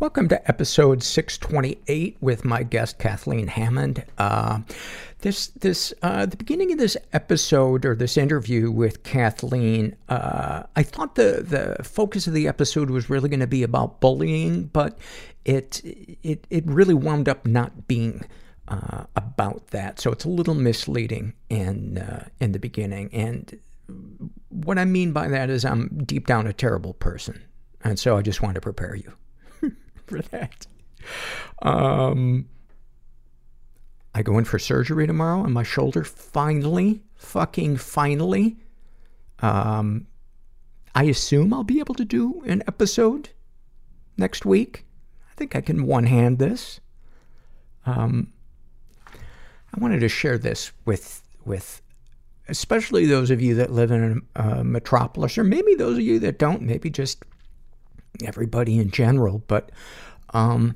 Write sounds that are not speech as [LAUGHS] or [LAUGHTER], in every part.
Welcome to episode 628 with my guest Kathleen Hammond. Uh, this, this, uh, the beginning of this episode or this interview with Kathleen, uh, I thought the the focus of the episode was really going to be about bullying, but it it it really wound up not being uh, about that. So it's a little misleading in uh, in the beginning. And what I mean by that is I'm deep down a terrible person, and so I just want to prepare you for that. Um, I go in for surgery tomorrow on my shoulder. Finally, fucking finally. Um, I assume I'll be able to do an episode next week. I think I can one hand this. Um, I wanted to share this with with especially those of you that live in a, a metropolis, or maybe those of you that don't. Maybe just everybody in general. But um,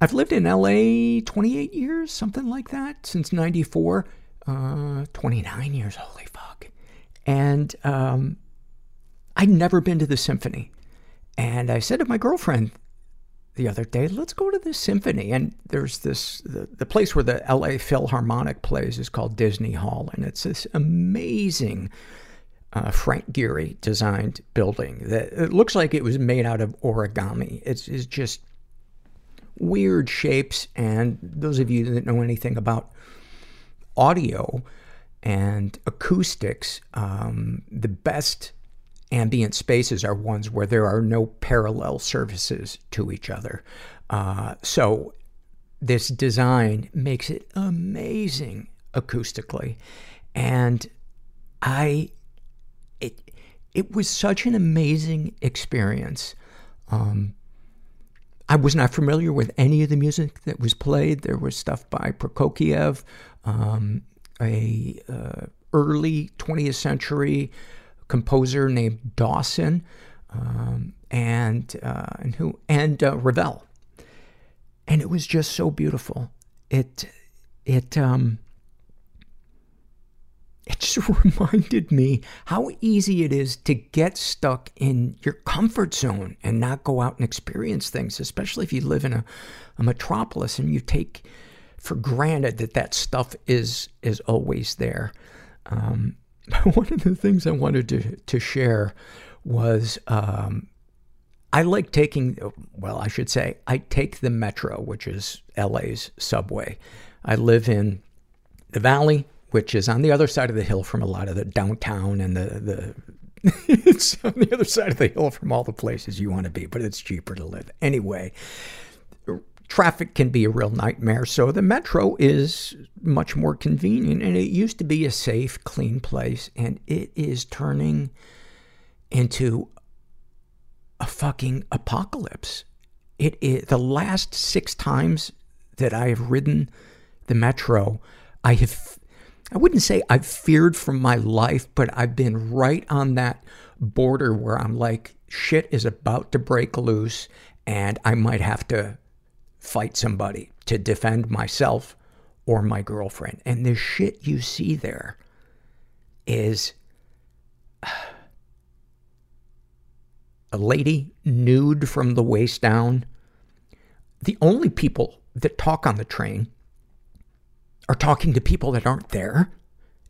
I've lived in LA 28 years, something like that, since 94. Uh, 29 years, holy fuck. And um, I'd never been to the symphony. And I said to my girlfriend the other day, let's go to the symphony. And there's this, the, the place where the LA Philharmonic plays is called Disney Hall. And it's this amazing uh, Frank Gehry designed building that it looks like it was made out of origami. It's, it's just weird shapes. And those of you that know anything about audio and acoustics, um, the best ambient spaces are ones where there are no parallel surfaces to each other. Uh, so this design makes it amazing acoustically. And I, it, was such an amazing experience. Um, I was not familiar with any of the music that was played. There was stuff by Prokofiev, um, a uh, early 20th century composer named Dawson, um, and uh, and who and uh, Ravel, and it was just so beautiful. It it um, it just [LAUGHS] reminded me how easy it is to get stuck in your comfort zone and not go out and experience things, especially if you live in a, a metropolis and you take for granted that that stuff is is always there. Um, [LAUGHS] one of the things I wanted to to share was um, I like taking well, I should say I take the metro, which is LA's subway. I live in the Valley, which is on the other side of the hill from a lot of the downtown and the the. [LAUGHS] it's on the other side of the hill from all the places you want to be, but it's cheaper to live anyway traffic can be a real nightmare. So the metro is much more convenient and it used to be a safe, clean place and it is turning into a fucking apocalypse. It is the last six times that I have ridden the metro, I have, I wouldn't say I've feared for my life, but I've been right on that border where I'm like, shit is about to break loose and I might have to fight somebody to defend myself or my girlfriend. And the shit you see there is [SIGHS] a lady nude from the waist down. The only people that talk on the train are talking to people that aren't there.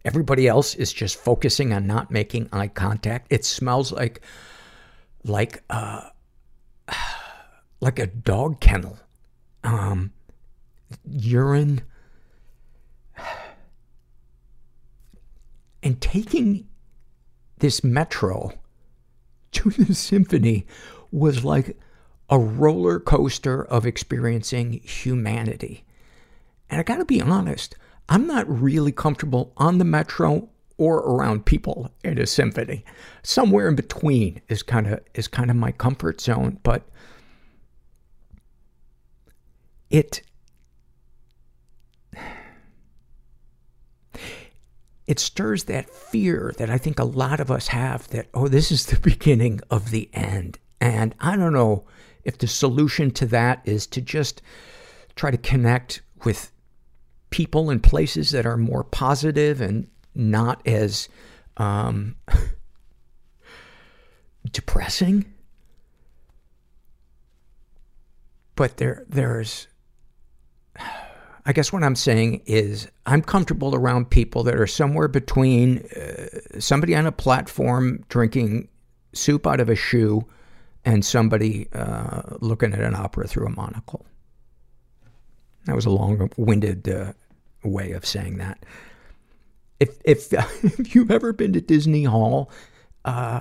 Everybody else is just focusing on not making eye contact. It smells like, like, uh, [SIGHS] like a dog kennel. Um, urine. [SIGHS] And taking this metro to the [LAUGHS] symphony was like a roller coaster of experiencing humanity. And I gotta be honest, I'm not really comfortable on the metro or around people at a symphony. Somewhere in between is kind of is kind of my comfort zone, but it it stirs that fear that I think a lot of us have that, oh, this is the [LAUGHS] beginning of the end. And I don't know if the solution to that is to just try to connect with people and places that are more positive and not as um, [LAUGHS] depressing. But there, there's [SIGHS] I guess what I'm saying is I'm comfortable around people that are somewhere between uh, somebody on a platform drinking soup out of a shoe and somebody uh, looking at an opera through a monocle. That was a long-winded uh, way of saying that. If if, [LAUGHS] if you've ever been to Disney Hall, uh,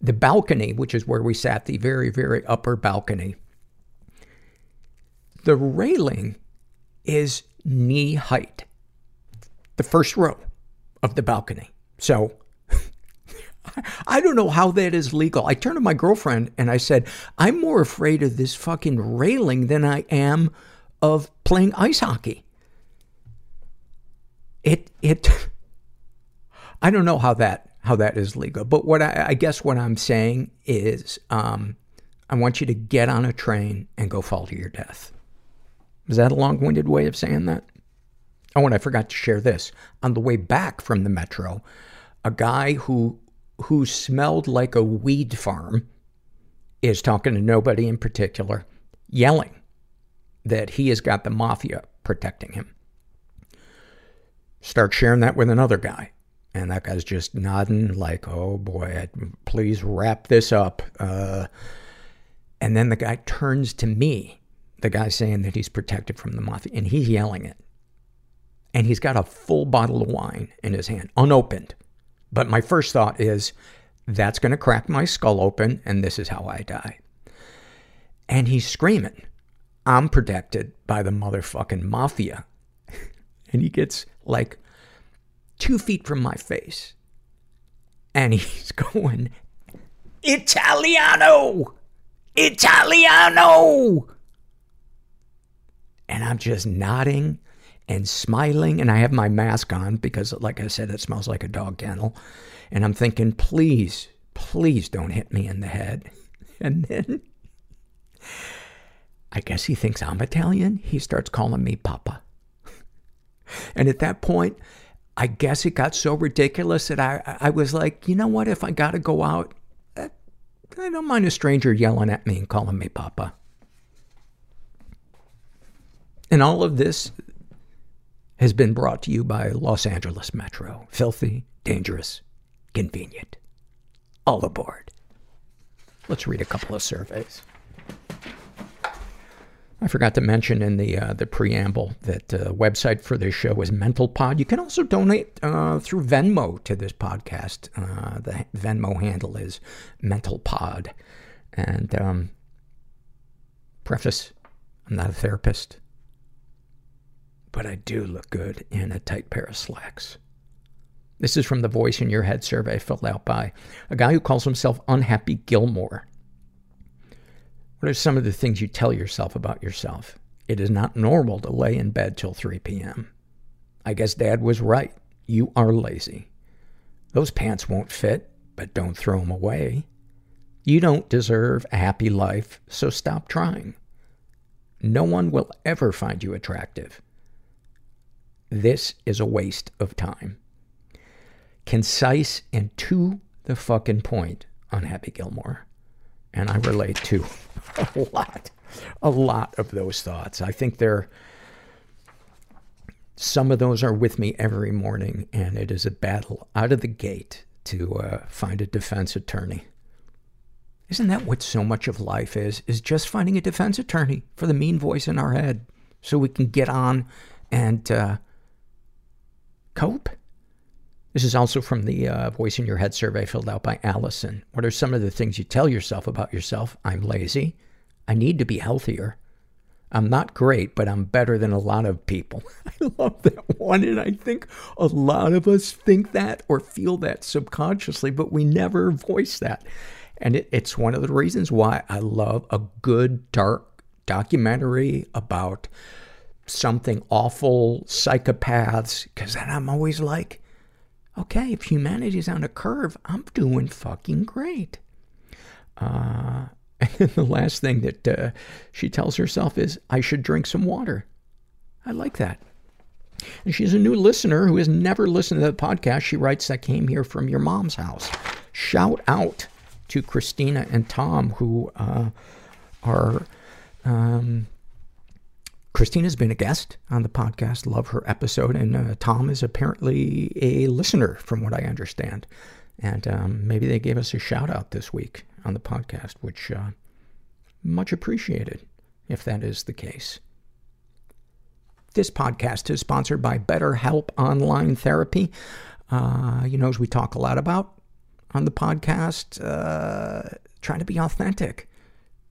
the balcony, which is where we sat, the very very upper balcony, the railing is knee height. The first row of the balcony. So, [LAUGHS] I don't know how that is legal. I turned to my girlfriend and I said, I'm more afraid of this fucking railing than I am of playing ice hockey. It, it, [LAUGHS] I don't know how that, how that is legal. But what I, I guess what I'm saying is, um, I want you to get on a train and go fall to your death. Is that a long-winded way of saying that? Oh, and I forgot to share this. On the way back from the metro, a guy who, who smelled like a weed farm is talking to nobody in particular, yelling that he has got the mafia protecting him. Start sharing that with another guy. And that guy's just nodding like, oh boy, please wrap this up. Uh, and then the guy turns to me the guy saying that he's protected from the mafia, and he's yelling it. And he's got a full bottle of wine in his hand, unopened. But my first thought is, that's gonna crack my skull open, and this is how I die. And he's screaming, I'm protected by the motherfucking mafia. [LAUGHS] and he gets like two feet from my face. And he's [LAUGHS] going, Italiano! Italiano! and I'm just nodding and smiling and I have my mask on because like I said, it smells like a dog kennel. And I'm thinking, please, please don't hit me in the head. [LAUGHS] And then I guess he thinks I'm Italian. He starts calling me Papa. [LAUGHS] And at that point, I guess it got so ridiculous that I, I was like, you know what? If I gotta go out, eh, I don't mind a stranger yelling at me and calling me Papa. And all of this has been brought to you by Los Angeles Metro. Filthy, dangerous, convenient. All aboard. Let's read a couple of surveys. I forgot to mention in the uh, the preamble that the uh, website for this show is MentalPod. You can also donate uh, through Venmo to this podcast. Uh, the Venmo handle is MentalPod. And um, preface: I'm not a therapist but I do look good in a tight pair of slacks. This is from the Voice in Your Head survey filled out by a guy who calls himself Unhappy Gilmore. What are some of the things you tell yourself about yourself? It is not normal to lay in bed till 3 p.m. I guess dad was right. You are lazy. Those pants won't fit, but don't throw them away. You don't deserve a happy life, so stop trying. No one will ever find you attractive. This is a waste of time. Concise and to the fucking point Unhappy Gilmore. And I relate to [LAUGHS] a lot, a lot of those thoughts. I think they're, some of those are with me every morning, and it is a battle out of the gate to uh, find a defense attorney. Isn't that what so much of life is? Is just finding a defense attorney for the mean voice in our head so we can get on and uh, cope? This is also from the uh, Voice in Your Head survey filled out by Allison. What are some of the things you tell yourself about yourself? I'm lazy. I need to be healthier. I'm not great, but I'm better than a lot of people. [LAUGHS] I love that one, and I think a lot of us think that or feel that subconsciously, but we never voice that. And it, it's one of the reasons why I love a good, dark documentary about something awful, psychopaths, because then I'm always like, okay, if humanity's on a curve, I'm doing fucking great. Uh, [LAUGHS] and the last thing that uh, she tells herself is, I should drink some water. I like that. And she's a new listener who has never listened to the podcast. She writes, I came here from your mom's house. Shout out to Christina and Tom, who uh, are. Um, Christina's been a guest on the podcast. Love her episode. And uh, Tom is apparently a listener, from what I understand. And um, maybe they gave us a shout out this week on the podcast, which uh, much appreciated if that is the case. This podcast is sponsored by BetterHelp Online Therapy. Uh, you know, as we talk a lot about on the podcast, uh, trying to be authentic,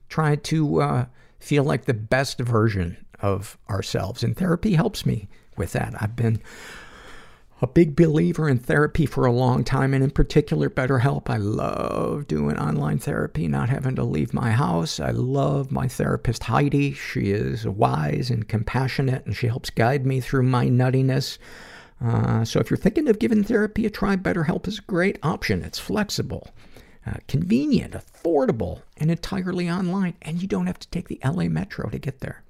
trying to uh, feel like the best version of ourselves. And therapy helps me with that. I've been a big believer in therapy for a long time, and in particular, BetterHelp. I love doing online therapy, not having to leave my house. I love my therapist, Heidi. She is wise and compassionate, and she helps guide me through my nuttiness. Uh, so if you're thinking of giving therapy a try, BetterHelp is a great option. It's flexible, uh, convenient, affordable, and entirely online, and you don't have to take the LA Metro to get there.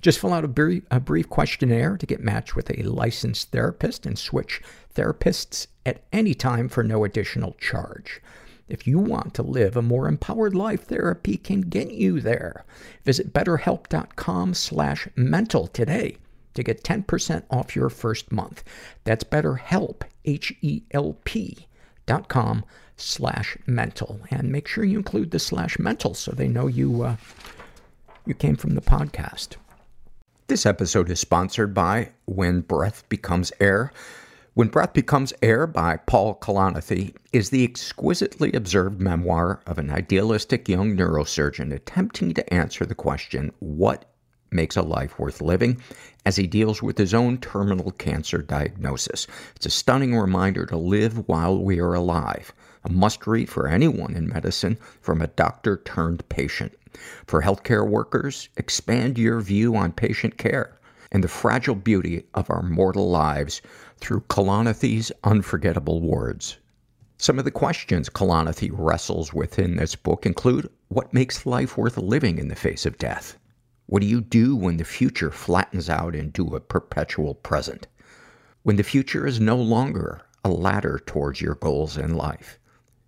Just fill out a brief, a brief questionnaire to get matched with a licensed therapist and switch therapists at any time for no additional charge. If you want to live a more empowered life, therapy can get you there. Visit betterhelp.com slash mental today to get 10% off your first month. That's betterhelp, H-E-L-P dot com slash mental. And make sure you include the slash mental so they know you, uh, you came from the podcast. This episode is sponsored by When Breath Becomes Air. When Breath Becomes Air by Paul Kalanithi is the exquisitely observed memoir of an idealistic young neurosurgeon attempting to answer the question, what makes a life worth living, as he deals with his own terminal cancer diagnosis. It's a stunning reminder to live while we are alive. A must read for anyone in medicine from a doctor turned patient. For healthcare workers, expand your view on patient care and the fragile beauty of our mortal lives through Kalanithi's unforgettable words. Some of the questions Kalanithi wrestles with in this book include what makes life worth living in the face of death? What do you do when the future flattens out into a perpetual present? When the future is no longer a ladder towards your goals in life?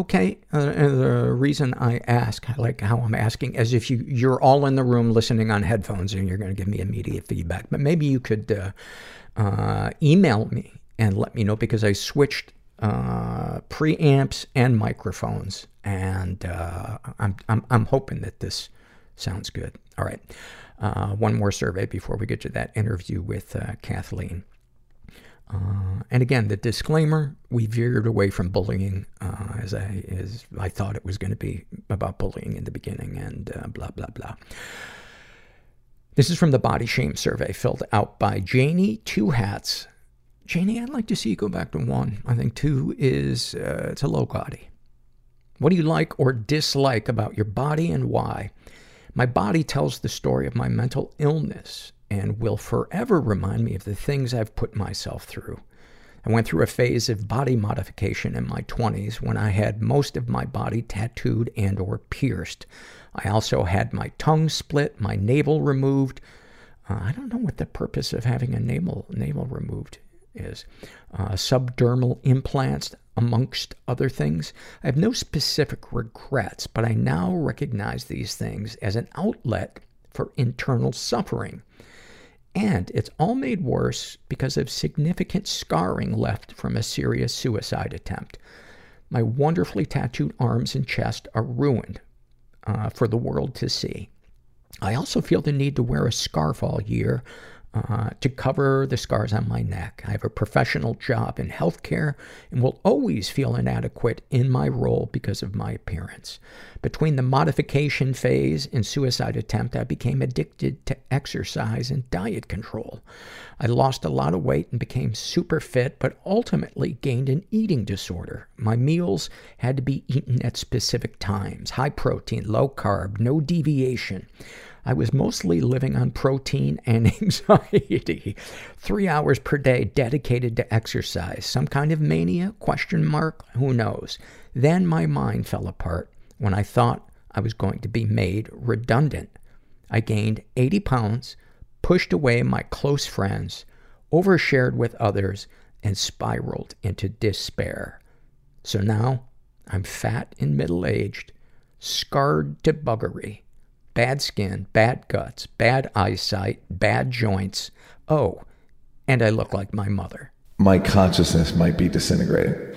Okay. Uh, the reason I ask, like how I'm asking, as if you, you're all in the room listening on headphones and you're going to give me immediate feedback. But maybe you could uh, uh, email me and let me know because I switched uh, preamps and microphones, and uh, I'm, I'm I'm hoping that this sounds good. All right, uh, one more survey before we get to that interview with uh, Kathleen. Uh, and again, the disclaimer, we veered away from bullying, uh, as I, as I thought it was going to be about bullying in the beginning and uh, blah, blah, blah. This is from the body shame survey filled out by Janie Two Hats. Janie, I'd like to see you go back to one. I think two is, uh, it's a low body. What do you like or dislike about your body and why? My body tells the story of my mental illness and will forever remind me of the things I've put myself through. I went through a phase of body modification in my 20s when I had most of my body tattooed and or pierced. I also had my tongue split, my navel removed. Uh, I don't know what the purpose of having a navel, navel removed is. Uh, subdermal implants, amongst other things. I have no specific regrets, but I now recognize these things as an outlet for internal suffering. And it's all made worse because of significant scarring left from a serious suicide attempt. My wonderfully tattooed arms and chest are ruined uh, for the world to see. I also feel the need to wear a scarf all year Uh, to cover the scars on my neck. I have a professional job in healthcare and will always feel inadequate in my role because of my appearance. Between the modification phase and suicide attempt, I became addicted to exercise and diet control. I lost a lot of weight and became super fit, but ultimately gained an eating disorder. My meals had to be eaten at specific times high protein, low carb, no deviation. I was mostly living on protein and [LAUGHS] anxiety. Three hours per day dedicated to exercise. Some kind of mania? Question mark? Who knows? Then my mind fell apart when I thought I was going to be made redundant. I gained 80 pounds, pushed away my close friends, overshared with others, and spiraled into despair. So now I'm fat and middle aged, scarred to buggery bad skin, bad guts, bad eyesight, bad joints. Oh, and I look like my mother. My consciousness might be disintegrating.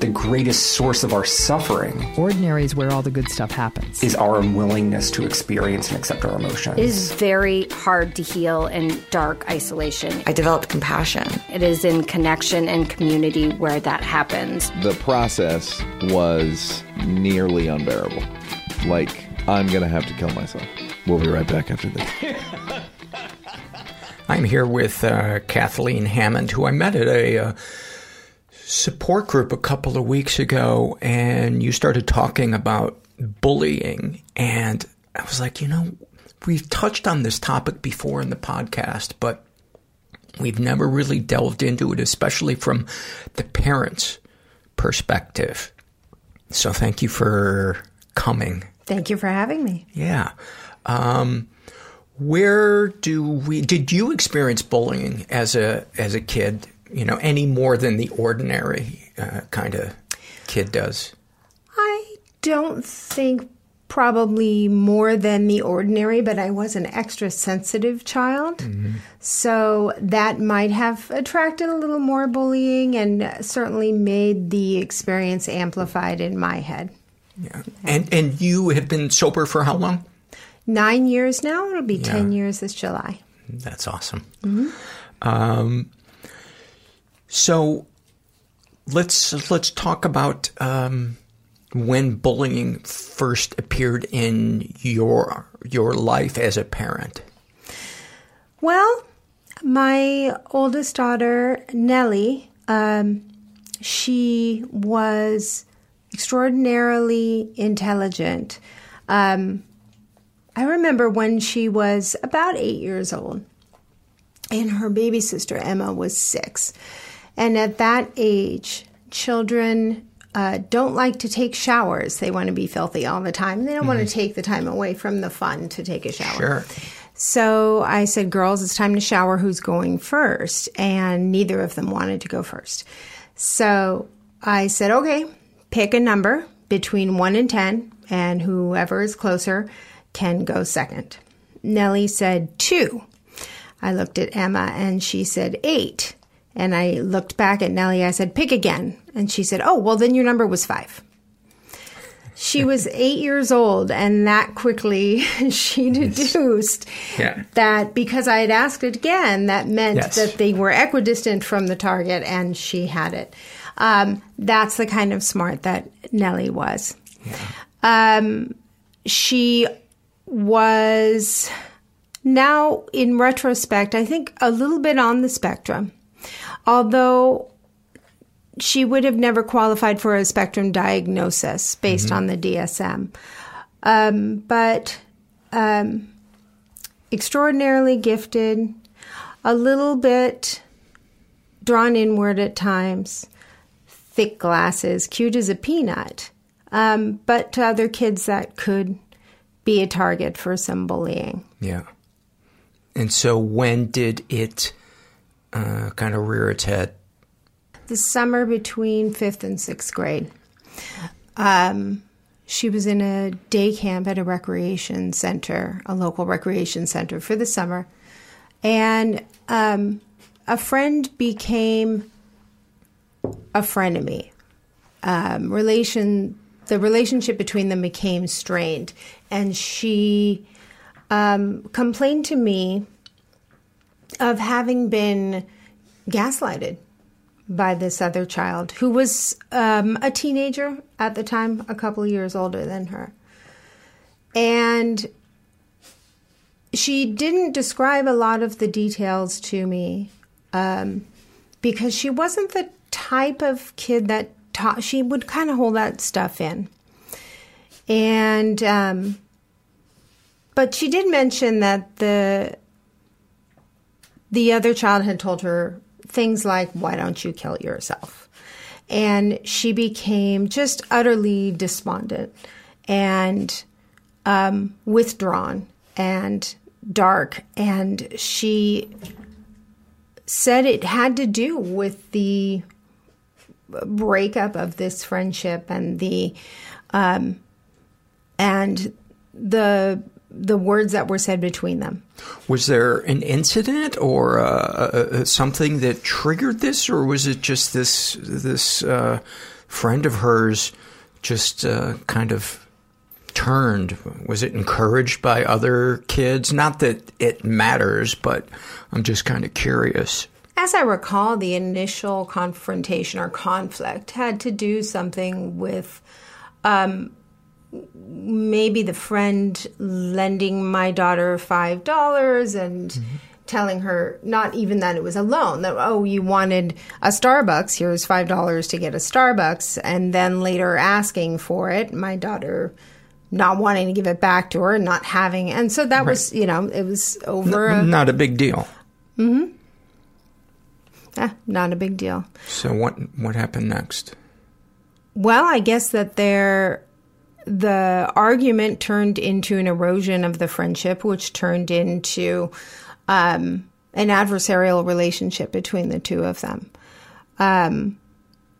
the greatest source of our suffering. Ordinary is where all the good stuff happens. Is our unwillingness to experience and accept our emotions. It is very hard to heal in dark isolation. I developed compassion. It is in connection and community where that happens. The process was nearly unbearable. Like, I'm gonna have to kill myself. We'll be right back after this. [LAUGHS] I'm here with uh, Kathleen Hammond, who I met at a uh, support group a couple of weeks ago, and you started talking about bullying. And I was like, you know, we've touched on this topic before in the podcast, but we've never really delved into it, especially from the parents' perspective. So thank you for coming. Thank you for having me. Yeah. Um, where do we did you experience bullying as a as a kid you know any more than the ordinary uh, kind of kid does i don't think probably more than the ordinary but i was an extra sensitive child mm-hmm. so that might have attracted a little more bullying and certainly made the experience amplified in my head yeah and and you have been sober for how long nine years now. It'll be yeah. 10 years this July. That's awesome. Mm-hmm. Um, so let's let's talk about um, when bullying first appeared in your your life as a parent. Well, my oldest daughter Nellie, um, she was extraordinarily intelligent. Um, I remember when she was about eight years old, and her baby sister Emma was six. And at that age, children uh, don't like to take showers. They want to be filthy all the time. They don't mm-hmm. want to take the time away from the fun to take a shower. Sure. So I said, Girls, it's time to shower. Who's going first? And neither of them wanted to go first. So I said, Okay, pick a number between one and 10, and whoever is closer can go second. Nellie said two. I looked at Emma and she said eight. And I looked back at Nellie. I said, pick again. And she said, oh, well, then your number was five. She was [LAUGHS] eight years old, and that quickly [LAUGHS] she deduced yeah. that because I had asked it again, that meant yes. that they were equidistant from the target, and she had it. Um, that's the kind of smart that Nellie was. Um, she was now, in retrospect, I think a little bit on the spectrum, although she would have never qualified for a spectrum diagnosis based on the DSM. Um, but um, extraordinarily gifted, a little bit drawn inward at times, thick glasses, cute as a peanut, um, but to other kids that could be a target for some bullying. Yeah. And so when did it uh, kind of rear its head? The summer between fifth and sixth grade. Um, she was in a day camp at a recreation center, a local recreation center for the summer. And um, a friend became a frenemy. Um, relation, the relationship between them became strained, and she um, complained to me of having been gaslighted by this other child who was um, a teenager at the time, a couple of years older than her. And she didn't describe a lot of the details to me um, because she wasn't the type of kid that taught, she would kind of hold that stuff in. And, um, but she did mention that the, the other child had told her things like, why don't you kill yourself? And she became just utterly despondent and um, withdrawn and dark. And she said it had to do with the breakup of this friendship and the um, and the the words that were said between them. Was there an incident or uh, uh, something that triggered this, or was it just this this uh, friend of hers just uh, kind of turned? Was it encouraged by other kids? Not that it matters, but I'm just kind of curious. As I recall, the initial confrontation or conflict had to do something with. Um, maybe the friend lending my daughter five dollars and mm-hmm. telling her not even that it was a loan that oh you wanted a starbucks here's five dollars to get a starbucks and then later asking for it my daughter not wanting to give it back to her and not having and so that right. was you know it was over N- a, not a big deal mm-hmm yeah not a big deal so what what happened next well i guess that there the argument turned into an erosion of the friendship, which turned into um, an adversarial relationship between the two of them. Um,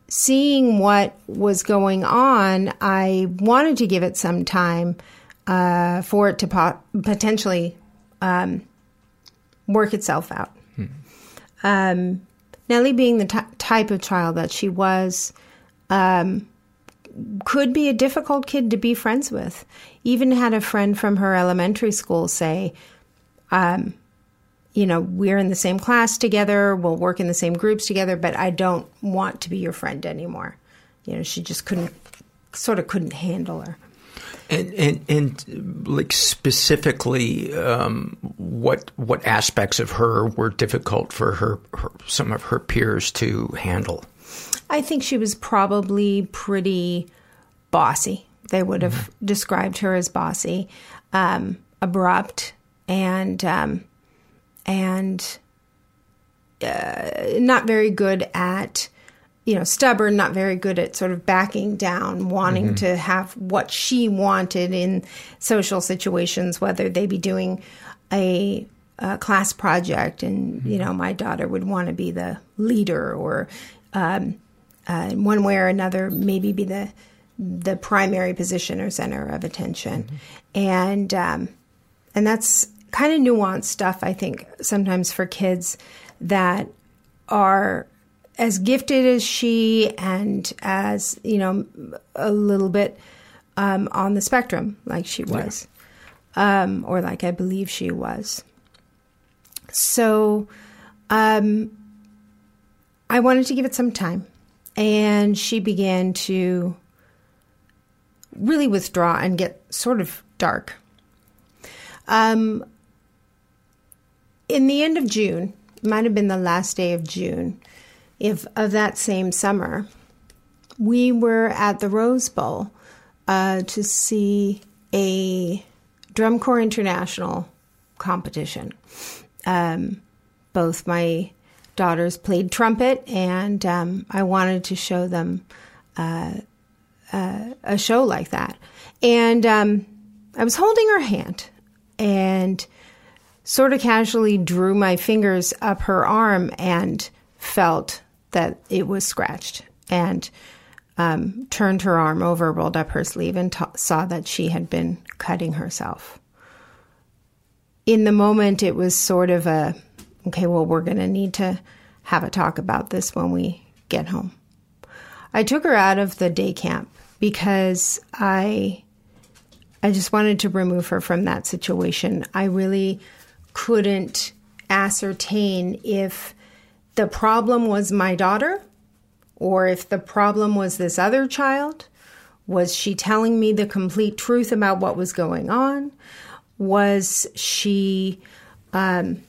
seeing what was going on, I wanted to give it some time uh, for it to po- potentially um, work itself out. Hmm. Um, Nellie, being the t- type of child that she was, um, could be a difficult kid to be friends with. Even had a friend from her elementary school say, um, you know, we're in the same class together, we'll work in the same groups together, but I don't want to be your friend anymore. You know, she just couldn't, sort of couldn't handle her. And and and like specifically, um, what what aspects of her were difficult for her, her some of her peers to handle? I think she was probably pretty bossy. They would have mm-hmm. described her as bossy, um, abrupt, and um, and uh, not very good at you know stubborn not very good at sort of backing down wanting mm-hmm. to have what she wanted in social situations whether they be doing a, a class project and mm-hmm. you know my daughter would want to be the leader or um, uh, in one way or another, maybe be the the primary position or center of attention, mm-hmm. and um, and that's kind of nuanced stuff. I think sometimes for kids that are as gifted as she and as you know a little bit um, on the spectrum like she was, yeah. um, or like I believe she was. So, um, I wanted to give it some time and she began to really withdraw and get sort of dark. Um, in the end of June, might have been the last day of June, if of that same summer, we were at the Rose Bowl uh, to see a drum corps international competition. Um, both my daughters played trumpet, and um, I wanted to show them uh, uh, a show like that. And um, I was holding her hand and sort of casually drew my fingers up her arm and felt that it was scratched and um, turned her arm over, rolled up her sleeve, and t- saw that she had been cutting herself. In the moment, it was sort of a okay, well, we're going to need to have a talk about this when we get home. I took her out of the day camp because I I just wanted to remove her from that situation. I really couldn't ascertain if the problem was my daughter or if the problem was this other child. Was she telling me the complete truth about what was going on? Was she um,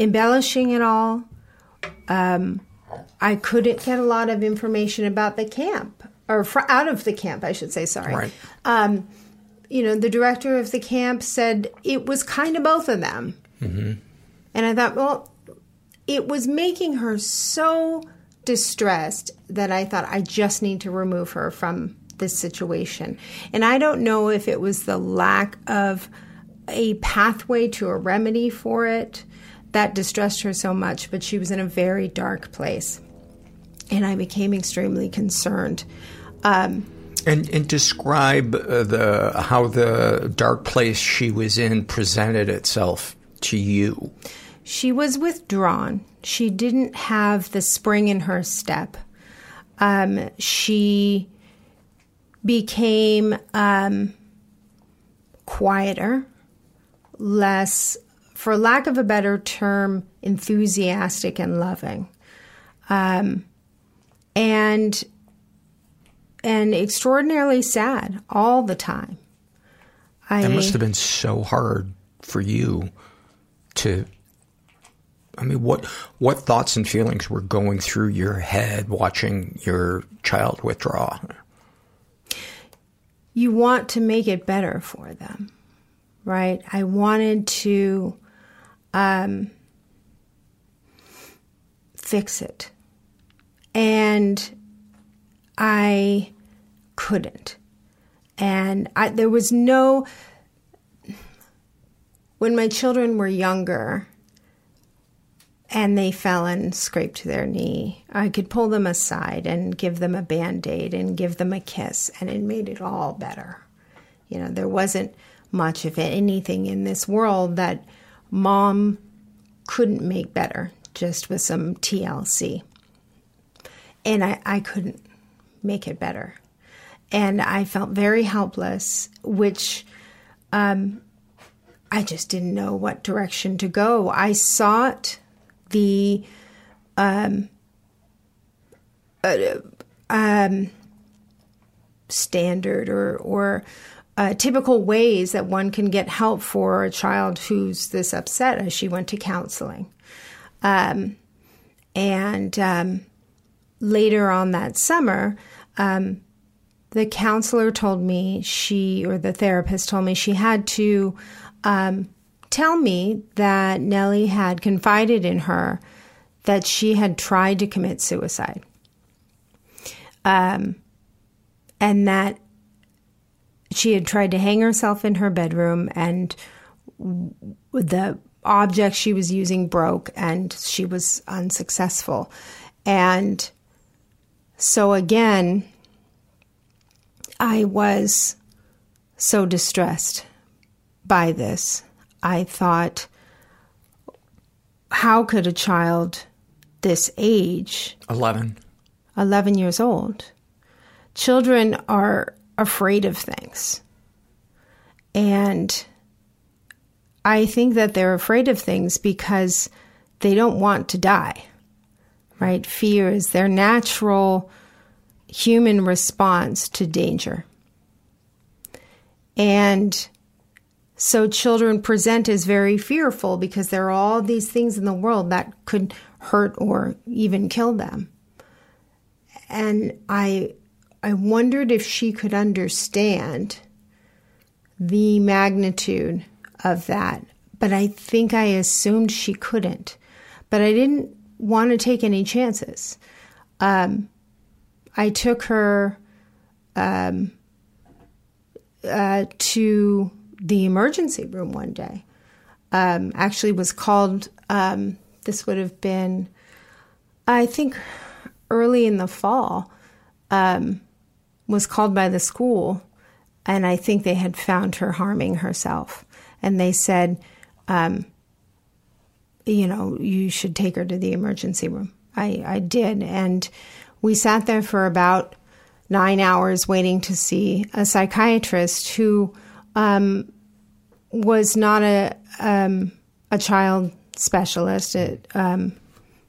embellishing it all? Um, I couldn't get a lot of information about the camp, or fr- out of the camp, I should say, sorry. Right. Um, you know, the director of the camp said it was kind of both of them. Mm-hmm. And I thought, well, it was making her so distressed that I thought I just need to remove her from this situation. And I don't know if it was the lack of a pathway to a remedy for it that distressed her so much, but she was in a very dark place. And I became extremely concerned. Um, And, and describe uh, the how the dark place she was in presented itself to you. She was withdrawn. She didn't have the spring in her step. Um, she became um, quieter, less, for lack of a better term, enthusiastic and loving, um, and and extraordinarily sad all the time. I, That must have been so hard for you to I mean what what thoughts and feelings were going through your head watching your child withdraw? you want to make it better for them, right? I wanted to um, fix it. And I couldn't. And I, there was no. When my children were younger and they fell and scraped their knee, I could pull them aside and give them a band aid and give them a kiss, and it made it all better. You know, there wasn't much of anything in this world that mom couldn't make better just with some TLC. And I, I couldn't make it better. And I felt very helpless, which um, I just didn't know what direction to go. I sought the um, uh, um, standard or, or uh, typical ways that one can get help for a child who's this upset as she went to counseling. Um, and um, later on that summer, um, the counselor told me she, or the therapist told me she had to um, tell me that Nellie had confided in her that she had tried to commit suicide. Um, and that she had tried to hang herself in her bedroom and the object she was using broke and she was unsuccessful. And so again, I was so distressed by this. I thought, how could a child this age, 11, 11 years old, children are afraid of things. And I think that they're afraid of things because they don't want to die, right? Fear is their natural human response to danger. And so children present as very fearful because there are all these things in the world that could hurt or even kill them. And I I wondered if she could understand the magnitude of that, but I think I assumed she couldn't. But I didn't want to take any chances. Um, I took her um, uh, to the emergency room one day. Um, actually, was called. Um, this would have been, I think, early in the fall. Um, was called by the school, and I think they had found her harming herself, and they said, um, you know, you should take her to the emergency room. I, I did, and we sat there for about nine hours waiting to see a psychiatrist who um, was not a um, a child specialist. It, um,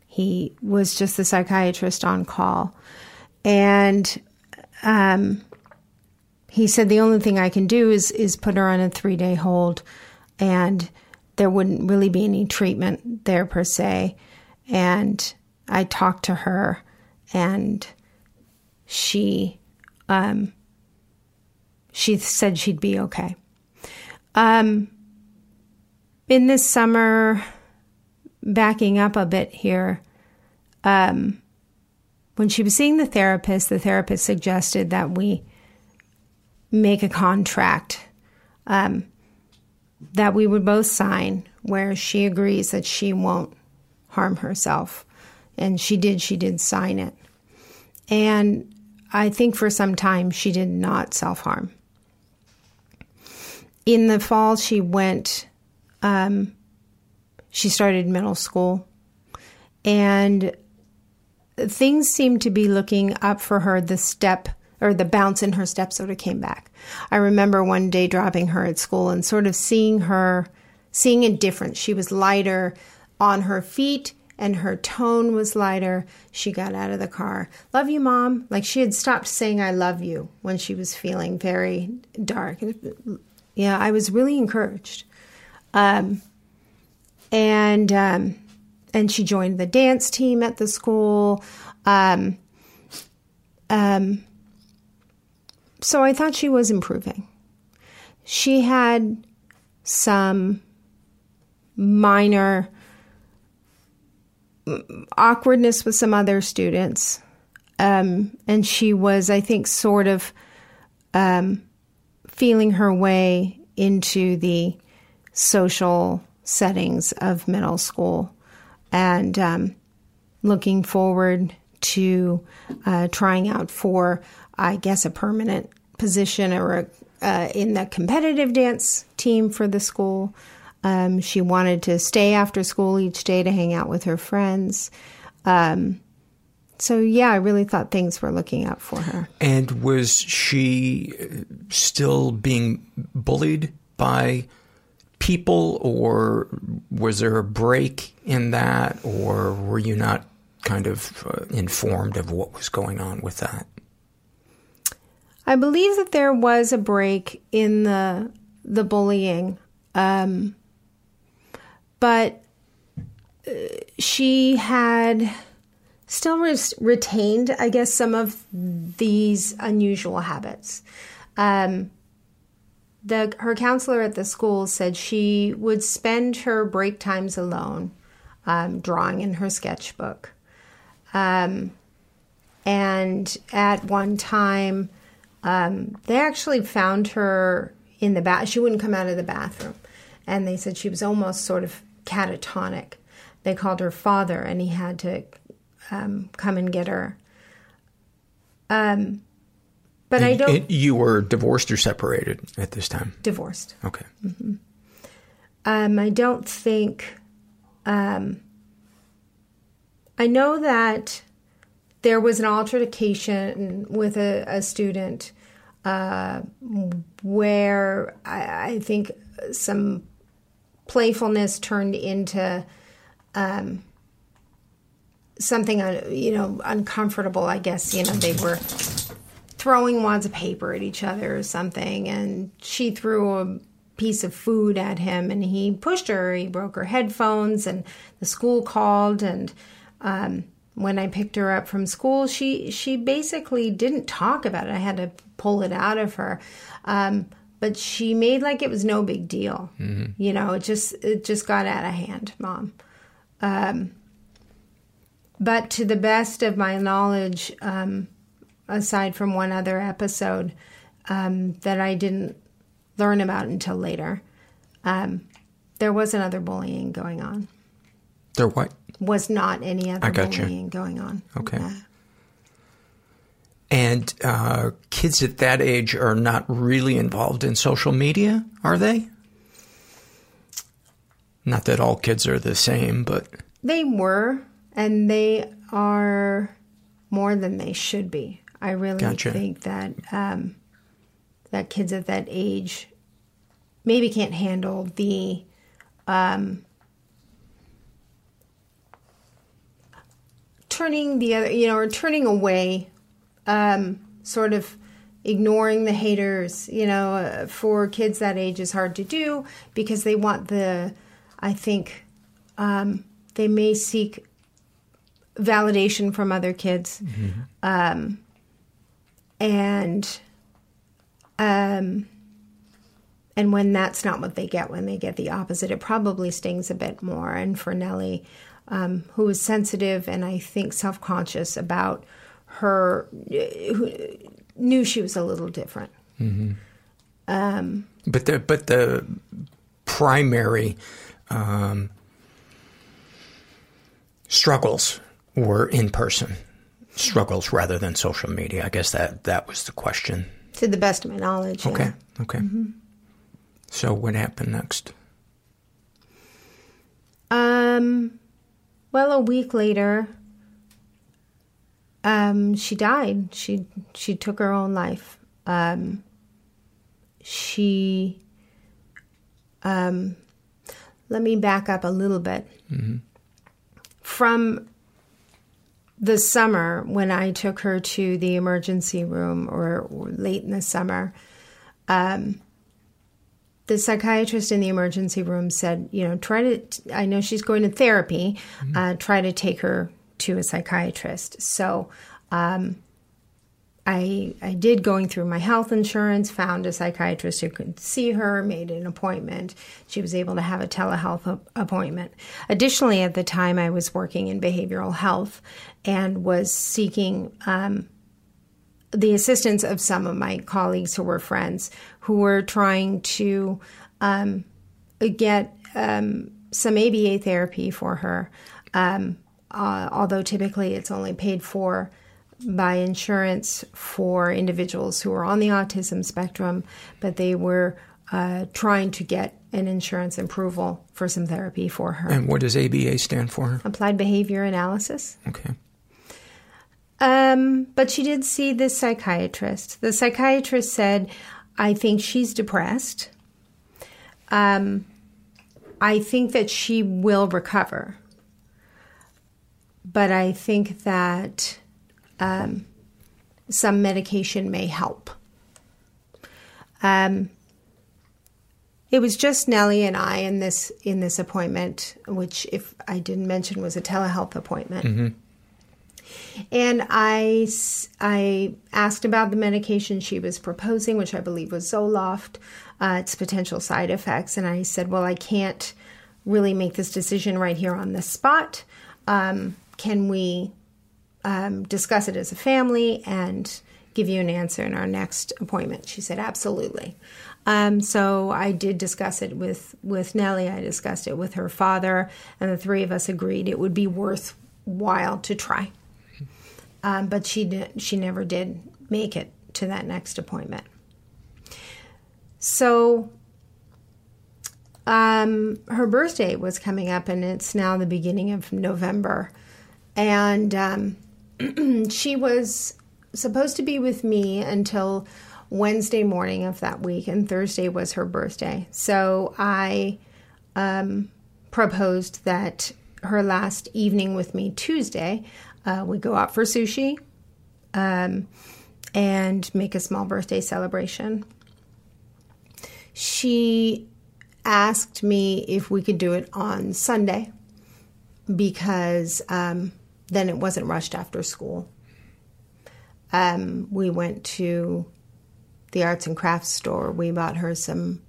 he was just the psychiatrist on call, and um, he said the only thing I can do is is put her on a three day hold, and there wouldn't really be any treatment there per se. And I talked to her, and she um, she said she'd be okay. Um, in this summer, backing up a bit here, um, when she was seeing the therapist, the therapist suggested that we make a contract um, that we would both sign where she agrees that she won't harm herself. And she did, she did sign it. And I think for some time she did not self harm. In the fall, she went, um, she started middle school, and things seemed to be looking up for her. The step or the bounce in her step sort of came back. I remember one day dropping her at school and sort of seeing her, seeing a difference. She was lighter on her feet and her tone was lighter. She got out of the car. Love you, mom. Like she had stopped saying I love you when she was feeling very dark. Yeah, I was really encouraged. Um, and um, and she joined the dance team at the school. Um, um, so I thought she was improving. She had some minor awkwardness with some other students. Um, and she was, I think, sort of um, feeling her way into the social settings of middle school and um, looking forward to uh, trying out for, I guess, a permanent position or a, uh, in the competitive dance team for the school. Um, she wanted to stay after school each day to hang out with her friends. Um, so yeah, I really thought things were looking up for her. And was she still being bullied by people, or was there a break in that, or were you not kind of uh, informed of what was going on with that? I believe that there was a break in the the bullying. Um, but uh, she had still res- retained, I guess, some of these unusual habits. Um, the her counselor at the school said she would spend her break times alone, um, drawing in her sketchbook. Um, and at one time, um, they actually found her in the bath. She wouldn't come out of the bathroom, and they said she was almost sort of catatonic. They called her father, and he had to um, come and get her. Um, but and, I don't. you were divorced or separated at this time? Divorced. Okay. Mm-hmm. Um, I don't think. Um, I know that there was an altercation with a, a student uh, where I, I think some playfulness turned into um, something you know uncomfortable. I guess you know they were throwing wads of paper at each other or something, and she threw a piece of food at him, and he pushed her. He broke her headphones, and the school called, and um, when I picked her up from school, she she basically didn't talk about it. I had to pull it out of her. Um, but she made like it was no big deal. Mhm. You know, it just it just got out of hand, mom. Um, but to the best of my knowledge, um, aside from one other episode um, that I didn't learn about until later, um, there was another bullying going on. There what? Was not any other I gotcha. bullying going on. Okay. Yeah. And uh, kids at that age are not really involved in social media, are they? Not that all kids are the same, but They were, and they are more than they should be. I really Gotcha. think that um, that kids at that age maybe can't handle the um, turning the other, you know, or turning away, um, sort of ignoring the haters. You know, uh, for kids that age is hard to do because they want the, I think, um, they may seek validation from other kids. Um, and um, and when that's not what they get, when they get the opposite, it probably stings a bit more. And for Nellie, um, who is sensitive and I think self conscious about her, who knew she was a little different. Mm-hmm. Um, but the but the primary um, struggles were in person struggles rather than social media. I guess that that was the question. to the best of my knowledge. yeah. Okay, okay. Mhm. So what happened next? Um, well, a week later, um, she died. She she took her own life. Um, she. Um, let me back up a little bit. Mm-hmm. From the summer when I took her to the emergency room, or, or late in the summer, um, the psychiatrist in the emergency room said, you know, try to, I know she's going to therapy, uh, try to take her to a psychiatrist. So um, I, I did going through my health insurance, found a psychiatrist who could see her, made an appointment. She was able to have a telehealth appointment. Additionally, at the time, I was working in behavioral health and was seeking um, the assistance of some of my colleagues who were friends who were trying to um, get um, some ABA therapy for her. Um, uh, although typically it's only paid for by insurance for individuals who are on the autism spectrum, but they were uh, trying to get an insurance approval for some therapy for her. And what does ABA stand for? Applied behavior analysis. Okay. Um, but she did see this psychiatrist. The psychiatrist said, I think she's depressed. Um, I think that she will recover. But I think that um, some medication may help. Um, it was just Nellie and I in this in this appointment, which, if I didn't mention, was a telehealth appointment. Mm-hmm. And I, I asked about the medication she was proposing, which I believe was Zoloft, uh, its potential side effects. And I said, Well, I can't really make this decision right here on the spot. Um, can we um, discuss it as a family and give you an answer in our next appointment? She said, Absolutely. Um, so I did discuss it with, with Nellie. I discussed it with her father, and the three of us agreed it would be worthwhile to try um, but she did, she never did make it to that next appointment. So um, her birthday was coming up, and it's now the beginning of November, and um, [CLEARS THROAT] she was supposed to be with me until Wednesday morning of that week, and Thursday was her birthday. So I um, proposed that her last evening with me Tuesday, uh, we go out for sushi, um, and make a small birthday celebration. She asked me if we could do it on Sunday because um, then it wasn't rushed after school. Um, we went to the arts and crafts store. We bought her some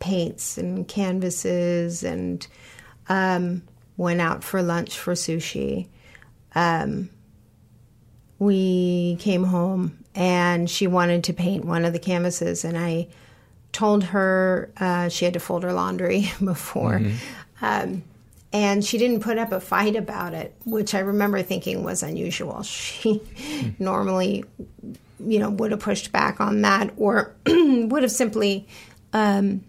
paints and canvases and um, went out for lunch for sushi. Um, we came home and she wanted to paint one of the canvases, and I told her uh, she had to fold her laundry [LAUGHS] before. Um, and she didn't put up a fight about it, which I remember thinking was unusual. [LAUGHS] She normally, you know, would have pushed back on that or [CLEARS THROAT] would have simply um,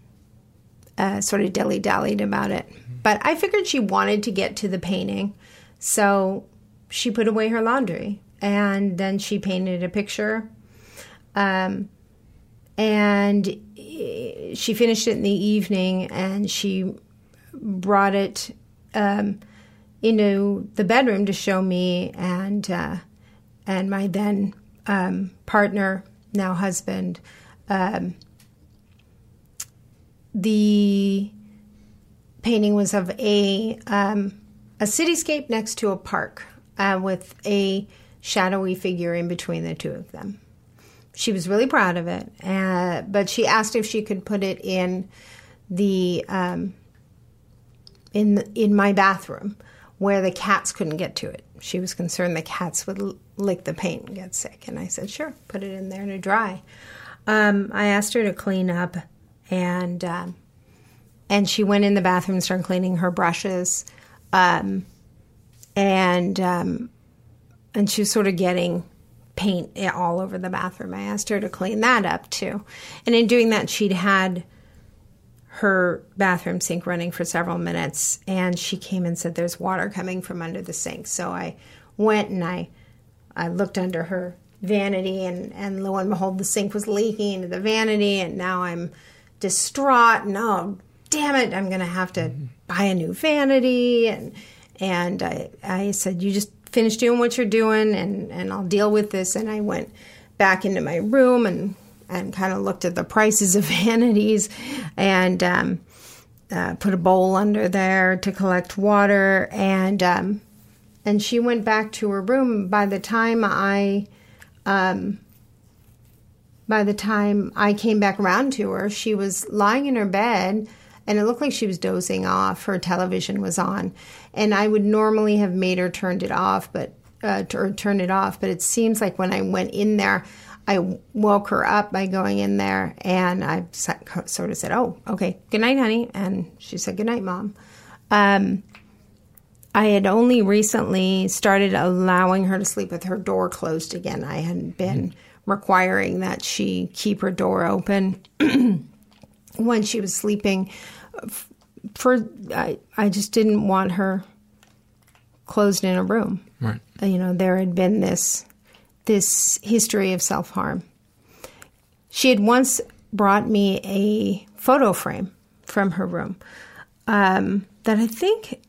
uh, sort of dilly dallied about it. But I figured she wanted to get to the painting, so she put away her laundry and then she painted a picture. Um, and she finished it in the evening and she brought it um, into the bedroom to show me and uh, and my then um, partner, now husband. Um, the painting was of a um, a cityscape next to a park uh, with a shadowy figure in between the two of them. She was really proud of it, uh, but she asked if she could put it in the um, in in my bathroom where the cats couldn't get to it. She was concerned the cats would lick the paint and get sick, and I said, "Sure, put it in there to dry." Um, I asked her to clean up, and um, and she went in the bathroom and started cleaning her brushes, um, and um, and she was sort of getting paint all over the bathroom. I asked her to clean that up too, and in doing that, she'd had her bathroom sink running for several minutes, and she came and said, "There's water coming from under the sink." So I went and I I looked under her vanity, and and lo and behold, the sink was leaking into the vanity, and now I'm distraught. And oh, damn it, I'm to have to buy a new vanity, and and I I said, you just finish doing what you're doing, and and I'll deal with this. And I went back into my room and and kind of looked at the prices of [LAUGHS] vanities and um, uh, put a bowl under there to collect water. And um, and she went back to her room. By the time I um, by the time I came back around to her she was lying in her bed and it looked like she was dozing off. Her television was on. And I would normally have made her turned it off but uh, or turn it off but it seems like when I went in there I woke her up by going in there and I sort of said, Oh, okay, good night, honey. And she said, Good night, mom. Um, I had only recently started allowing her to sleep with her door closed again. I hadn't been requiring that she keep her door open [CLEARS THROAT] when she was sleeping. For I, I just didn't want her closed in a room. Right. You know, there had been this this history of self harm. She had once brought me a photo frame from her room um, that I think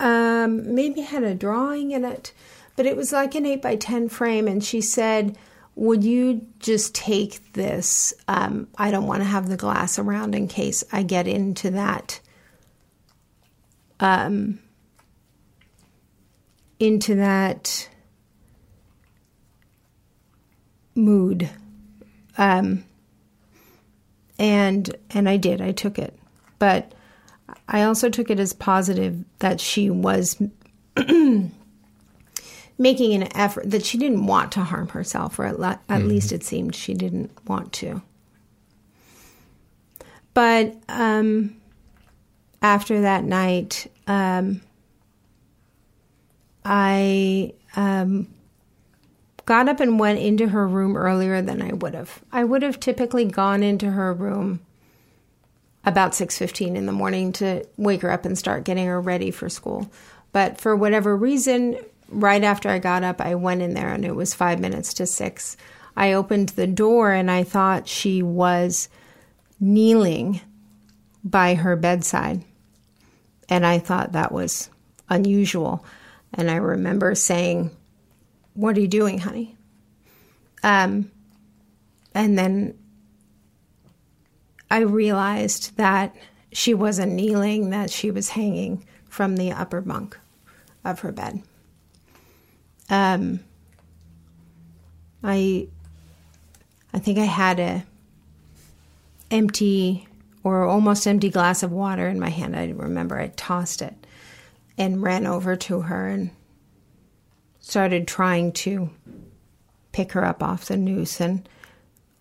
um, maybe had a drawing in it, but it was like an 8 by 10 frame. And she said, Would you just take this? Um, I don't want to have the glass around in case I get into that. Um, into that mood. Um, and and I did I took it. But I also took it as positive that she was [CLEARS THROAT] making an effort that she didn't want to harm herself or at, le- at Mhm. least it seemed she didn't want to. But um, after that night um, I um, got up and went into her room earlier than I would have. I would have typically gone into her room about 6:15 in the morning to wake her up and start getting her ready for school. But for whatever reason, right after I got up, I went in there and it was 5 minutes to 6. I opened the door and I thought she was kneeling by her bedside. And I thought that was unusual. And I remember saying, what are you doing, honey? Um, and then I realized that she wasn't kneeling, that she was hanging from the upper bunk of her bed. Um, I, I think I had a empty or almost empty glass of water in my hand. I remember I tossed it and ran over to her and started trying to pick her up off the noose. And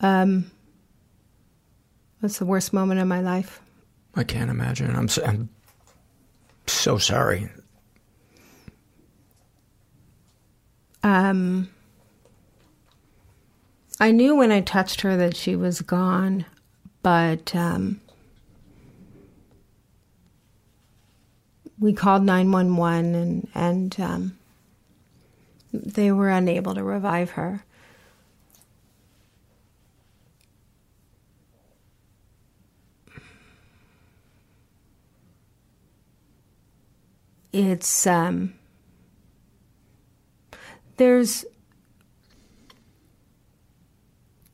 um, that's the worst moment of my life. I can't imagine. I'm so, I'm so sorry. Um, I knew when I touched her that she was gone, but um, we called 911 and, and um, they were unable to revive her. It's um, there's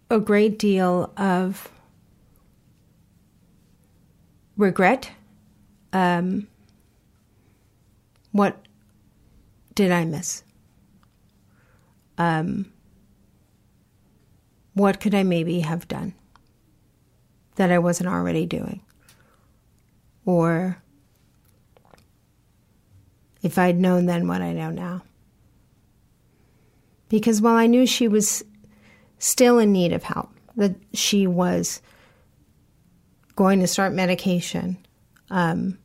a great deal of regret. Um, what did I miss? Um, what could I maybe have done that I wasn't already doing? Or if I'd known then what I know now. Because while I knew she was still in need of help, that she was going to start medication, um,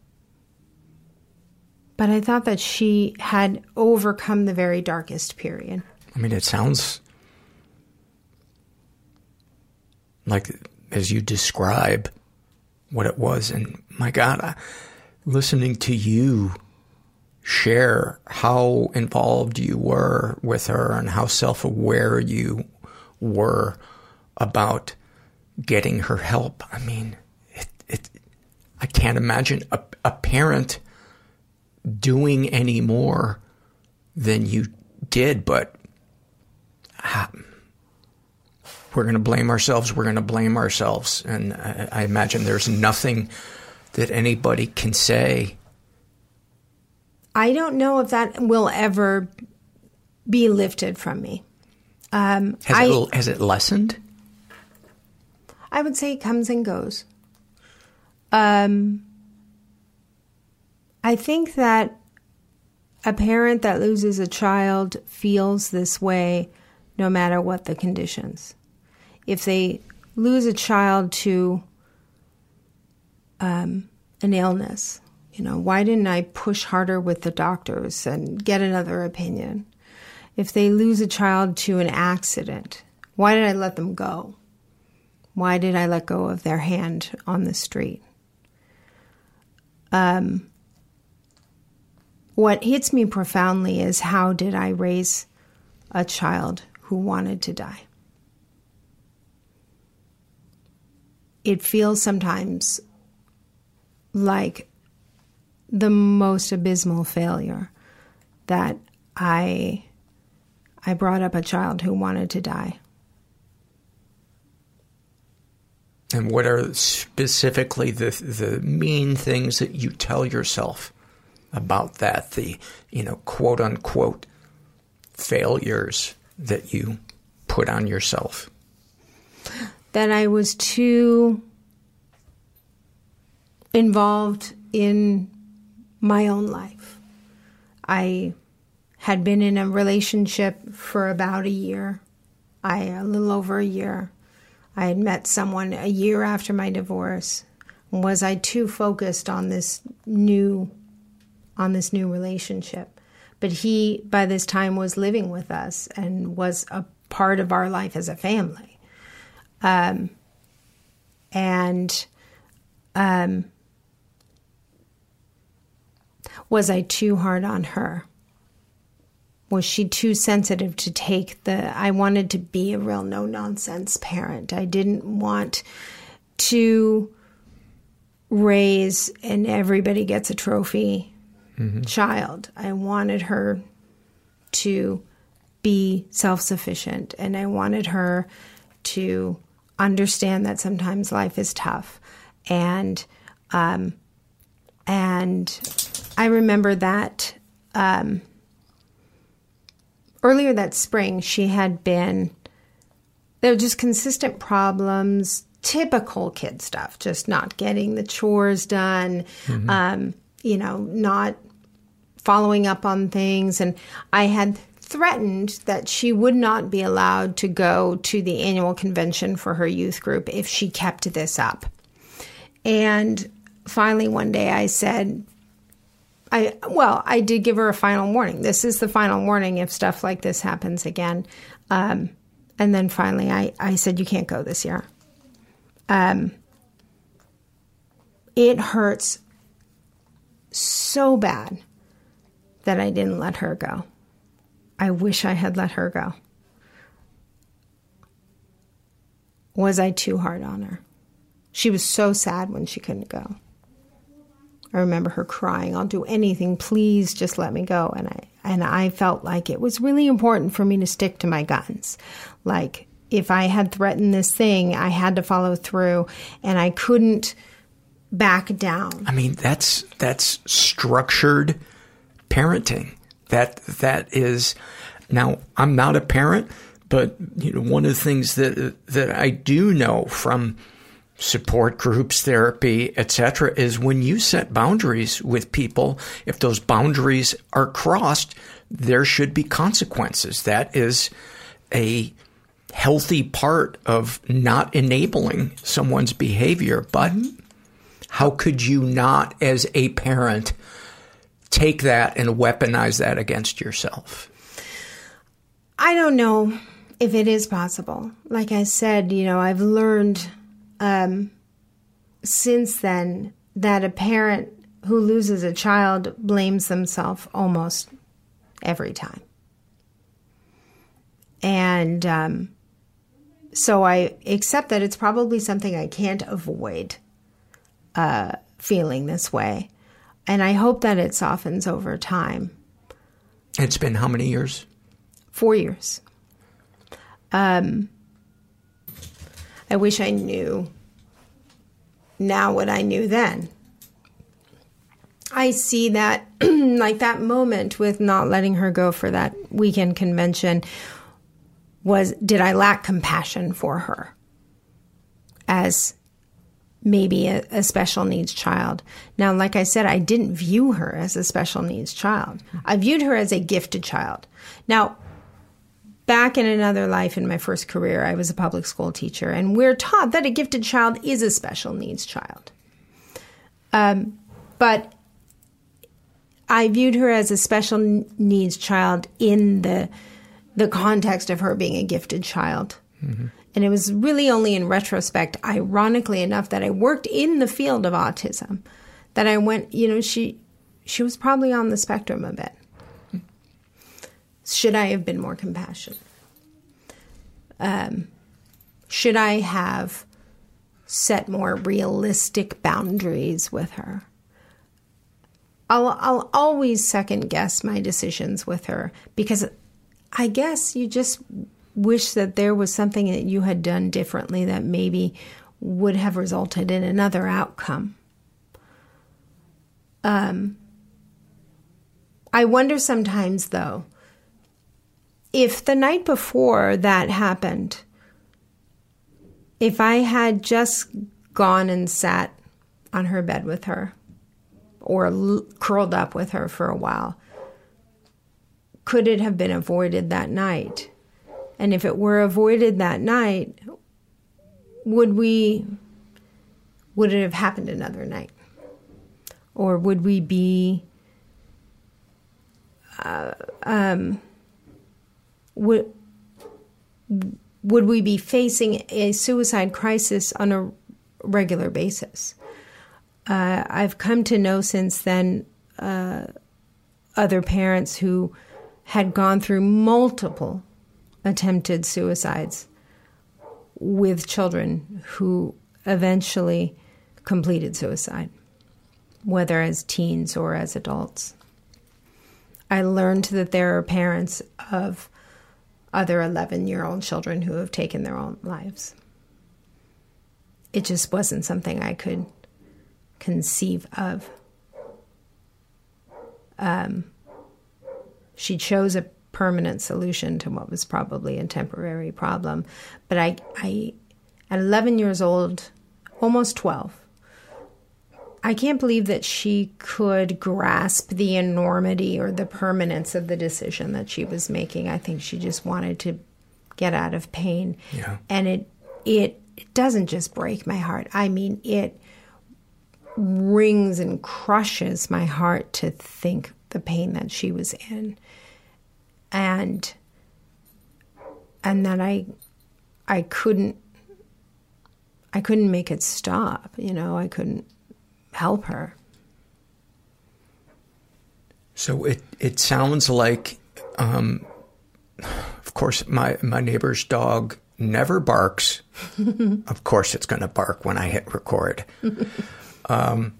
but I thought that she had overcome the very darkest period. I mean, it sounds like as you describe what it was. And my God, I, listening to you share how involved you were with her and how self aware you were about getting her help. I mean, it, it, I can't imagine a, a parent doing any more than you did, but ah, we're going to blame ourselves. We're going to blame ourselves. And I, I imagine there's nothing that anybody can say. I don't know if that will ever be lifted from me. Um, Has, I, it, has it lessened? I would say it comes and goes. Um, I think that a parent that loses a child feels this way no matter what the conditions. If they lose a child to um, an illness, you know, why didn't I push harder with the doctors and get another opinion? If they lose a child to an accident, why did I let them go? Why did I let go of their hand on the street? Um, what hits me profoundly is how did I raise a child who wanted to die? It feels sometimes like the most abysmal failure that I I brought up a child who wanted to die. And what are specifically the the mean things that you tell yourself about that? The you know quote unquote failures that you put on yourself. That I was too involved in my own life. I had been in a relationship for about a year. I a little over a year. I had met someone a year after my divorce. Was I too focused on this new on this new relationship? But he by this time was living with us and was a part of our life as a family. Um, and um, was I too hard on her? Was she too sensitive to take the. I wanted to be a real no nonsense parent. I didn't want to raise and everybody gets a trophy Mm-hmm. child. I wanted her to be self sufficient and I wanted her to understand that sometimes life is tough. And, um, and I remember that um, earlier that spring, she had been, there were just consistent problems, typical kid stuff, just not getting the chores done, Mhm. um, you know, not following up on things. And I had threatened that she would not be allowed to go to the annual convention for her youth group if she kept this up. And finally, one day I said, I well, I did give her a final warning. This is the final warning if stuff like this happens again. Um, and then finally, I, I said, you can't go this year. Um, it hurts so bad that I didn't let her go. I wish I had let her go. Was I too hard on her? She was so sad when she couldn't go. I remember her crying, "I'll do anything, please just let me go." And I and I felt like it was really important for me to stick to my guns. Like if I had threatened this thing, I had to follow through and I couldn't back down. I mean, that's that's structured parenting. That that is now I'm not a parent, but you know one of the things that that I do know from support groups, therapy, etc., is when you set boundaries with people, if those boundaries are crossed, there should be consequences. That is a healthy part of not enabling someone's behavior. But how could you not, as a parent, take that and weaponize that against yourself? I don't know if it is possible. Like I said, you know, I've learned um, since then that a parent who loses a child blames themselves almost every time. And um, so I accept that it's probably something I can't avoid uh, feeling this way. And I hope that it softens over time. It's been how many years? Four years. Um, I wish I knew now what I knew then. I see that, [CLEARS THROAT] like that moment with not letting her go for that weekend convention was did I lack compassion for her as maybe a, a, special needs child? Now, like I said, I didn't view her as a special needs child, I viewed her as a gifted child. Now, back in another life in my first career, I was a public school teacher, and we're taught that a gifted child is a special needs child. Um, but I viewed her as a special needs child in the the context of her being a gifted child. Mm-hmm. And it was really only in retrospect, ironically enough, that I worked in the field of autism that I went, you know, she she was probably on the spectrum a bit. Should I have been more compassionate? Um, should I have set more realistic boundaries with her? I'll, I'll always second guess my decisions with her because I guess you just wish that there was something that you had done differently that maybe would have resulted in another outcome. Um, I wonder sometimes, though, if the night before that happened, if I had just gone and sat on her bed with her or l- curled up with her for a while, could it have been avoided that night? And if it were avoided that night, would we would it have happened another night? Or would we be uh, um, would would we be facing a suicide crisis on a regular basis? Uh, I've come to know since then uh, other parents who had gone through multiple attempted suicides with children who eventually completed suicide, whether as teens or as adults. I learned that there are parents of other 11 year old children who have taken their own lives. It just wasn't something I could conceive of. Um, she chose a permanent solution to what was probably a temporary problem. But I, I at 11 years old, almost 12, I can't believe that she could grasp the enormity or the permanence of the decision that she was making. I think she just wanted to get out of pain. Yeah. And it it it doesn't just break my heart. I mean, it wrings and crushes my heart to think the pain that she was in. And and that I I couldn't I couldn't make it stop, you know, I couldn't help her. So it it sounds like, um, of course, my my neighbor's dog never barks. [LAUGHS] of course, it's going to bark when I hit record. [LAUGHS] um,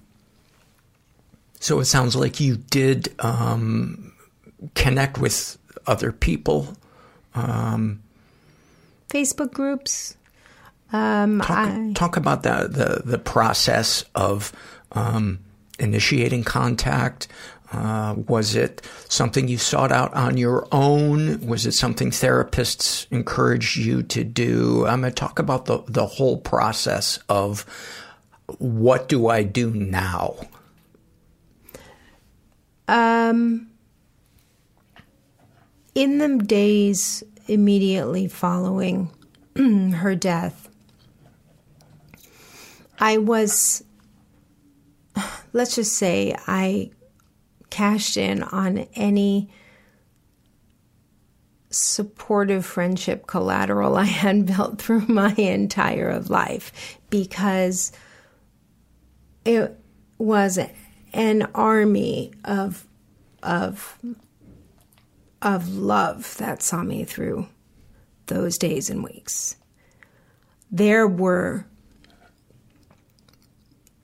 so it sounds like you did um, connect with other people. Um, Facebook groups. Um, talk, I, talk about the, the, the process of um, initiating contact. Uh, was it something you sought out on your own? Was it something therapists encouraged you to do? I'm going to talk about the, the whole process of what do I do now? Um, in the days immediately following [CLEARS THROAT] her death, I was, let's just say, I cashed in on any supportive friendship collateral [LAUGHS] I had built through my entire life because it was an army of of of love that saw me through those days and weeks. There were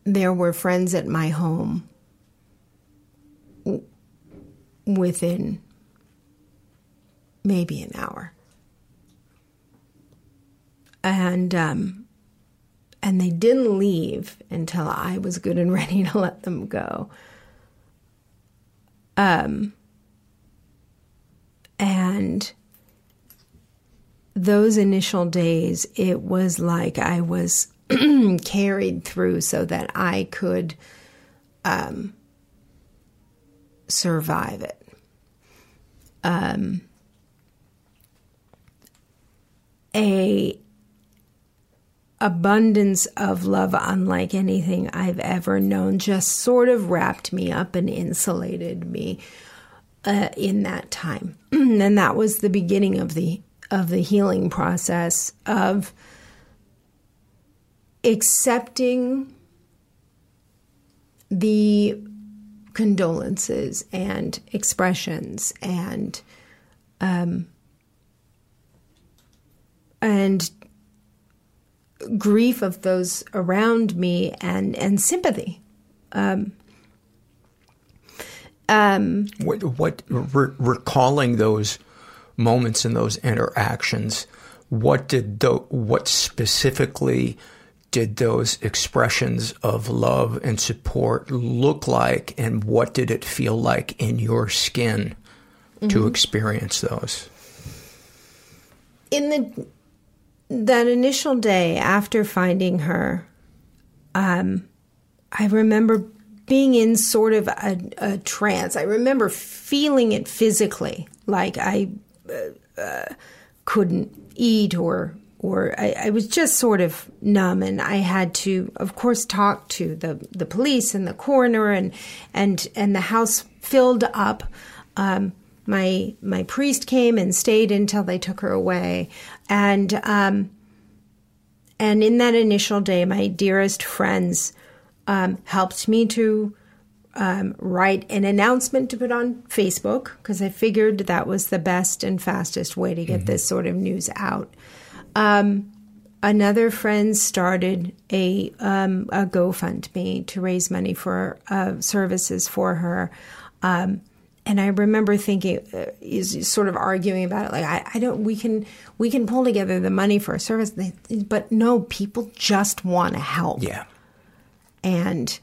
there were friends at my home within maybe an hour. And um, and they didn't leave until I was good and [LAUGHS] ready to let them go. Um, and those initial days, it was like I was [CLEARS THROAT] carried through so that I could um, survive it. Um, a abundance of love unlike anything I've ever known just sort of wrapped me up and insulated me uh, in that time. [CLEARS THROAT] and that was the beginning of the of the healing process of accepting the condolences and expressions and um, and grief of those around me and and sympathy. Um, um, what, what re- recalling those moments and those interactions? What did the what specifically did those expressions of love and support look like, and what did it feel like in your skin mm-hmm. to experience those? In the that initial day after finding her, um, I remember being in sort of a, a, trance. I remember feeling it physically, like I uh, uh, couldn't eat or or I, I, was just sort of numb, and I had to, of course, talk to the the police and the coroner, and and and the house filled up. Um, my my priest came and stayed until they took her away, and um, and in that initial day, my dearest friends um, helped me to um, write an announcement to put on Facebook because I figured that was the best and fastest way to get mm-hmm. this sort of news out. Um, another friend started a um, a GoFundMe to raise money for uh, services for her, um, and I remember thinking, uh, is sort of arguing about it. Like, I, I don't, we can, we can pull together the money for a service, but no, people just want to help. Yeah. And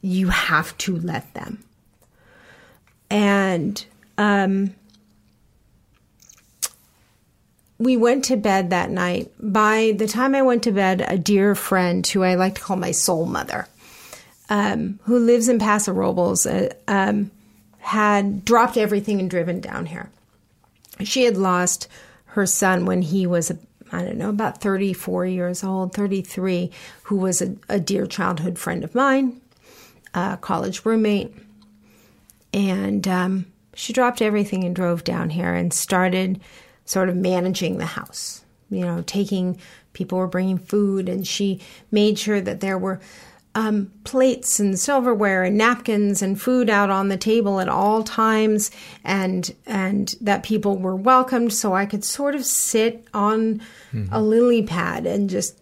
you have to let them. And, um, we went to bed that night. By the time I went to bed, a dear friend who I like to call my soul mother, um, who lives in Paso Robles, uh, um, had dropped everything and driven down here. She had lost her son when he was, I don't know, about 34 years old, 33, who was a, a dear childhood friend of mine, a college roommate. And um, she dropped everything and drove down here and started sort of managing the house. You know, taking people were bringing food, and she made sure that there were um, plates and silverware and napkins and food out on the table at all times, and and that people were welcomed. So I could sort of sit on mm-hmm. a lily pad and just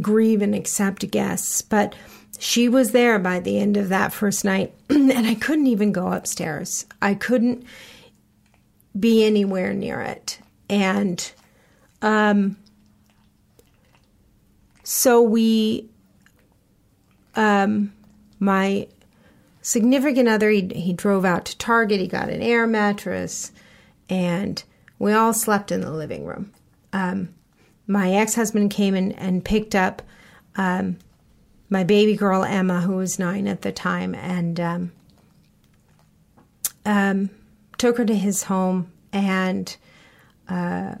grieve and accept guests. But she was there by the end of that first night, [CLEARS THROAT] and I couldn't even go upstairs. I couldn't be anywhere near it. And um, so we, um, my significant other, he, he drove out to Target, he got an air mattress, and we all slept in the living room. Um, my ex husband came in and picked up um, my baby girl, Emma, who was nine at the time, and um, um, took her to his home and uh,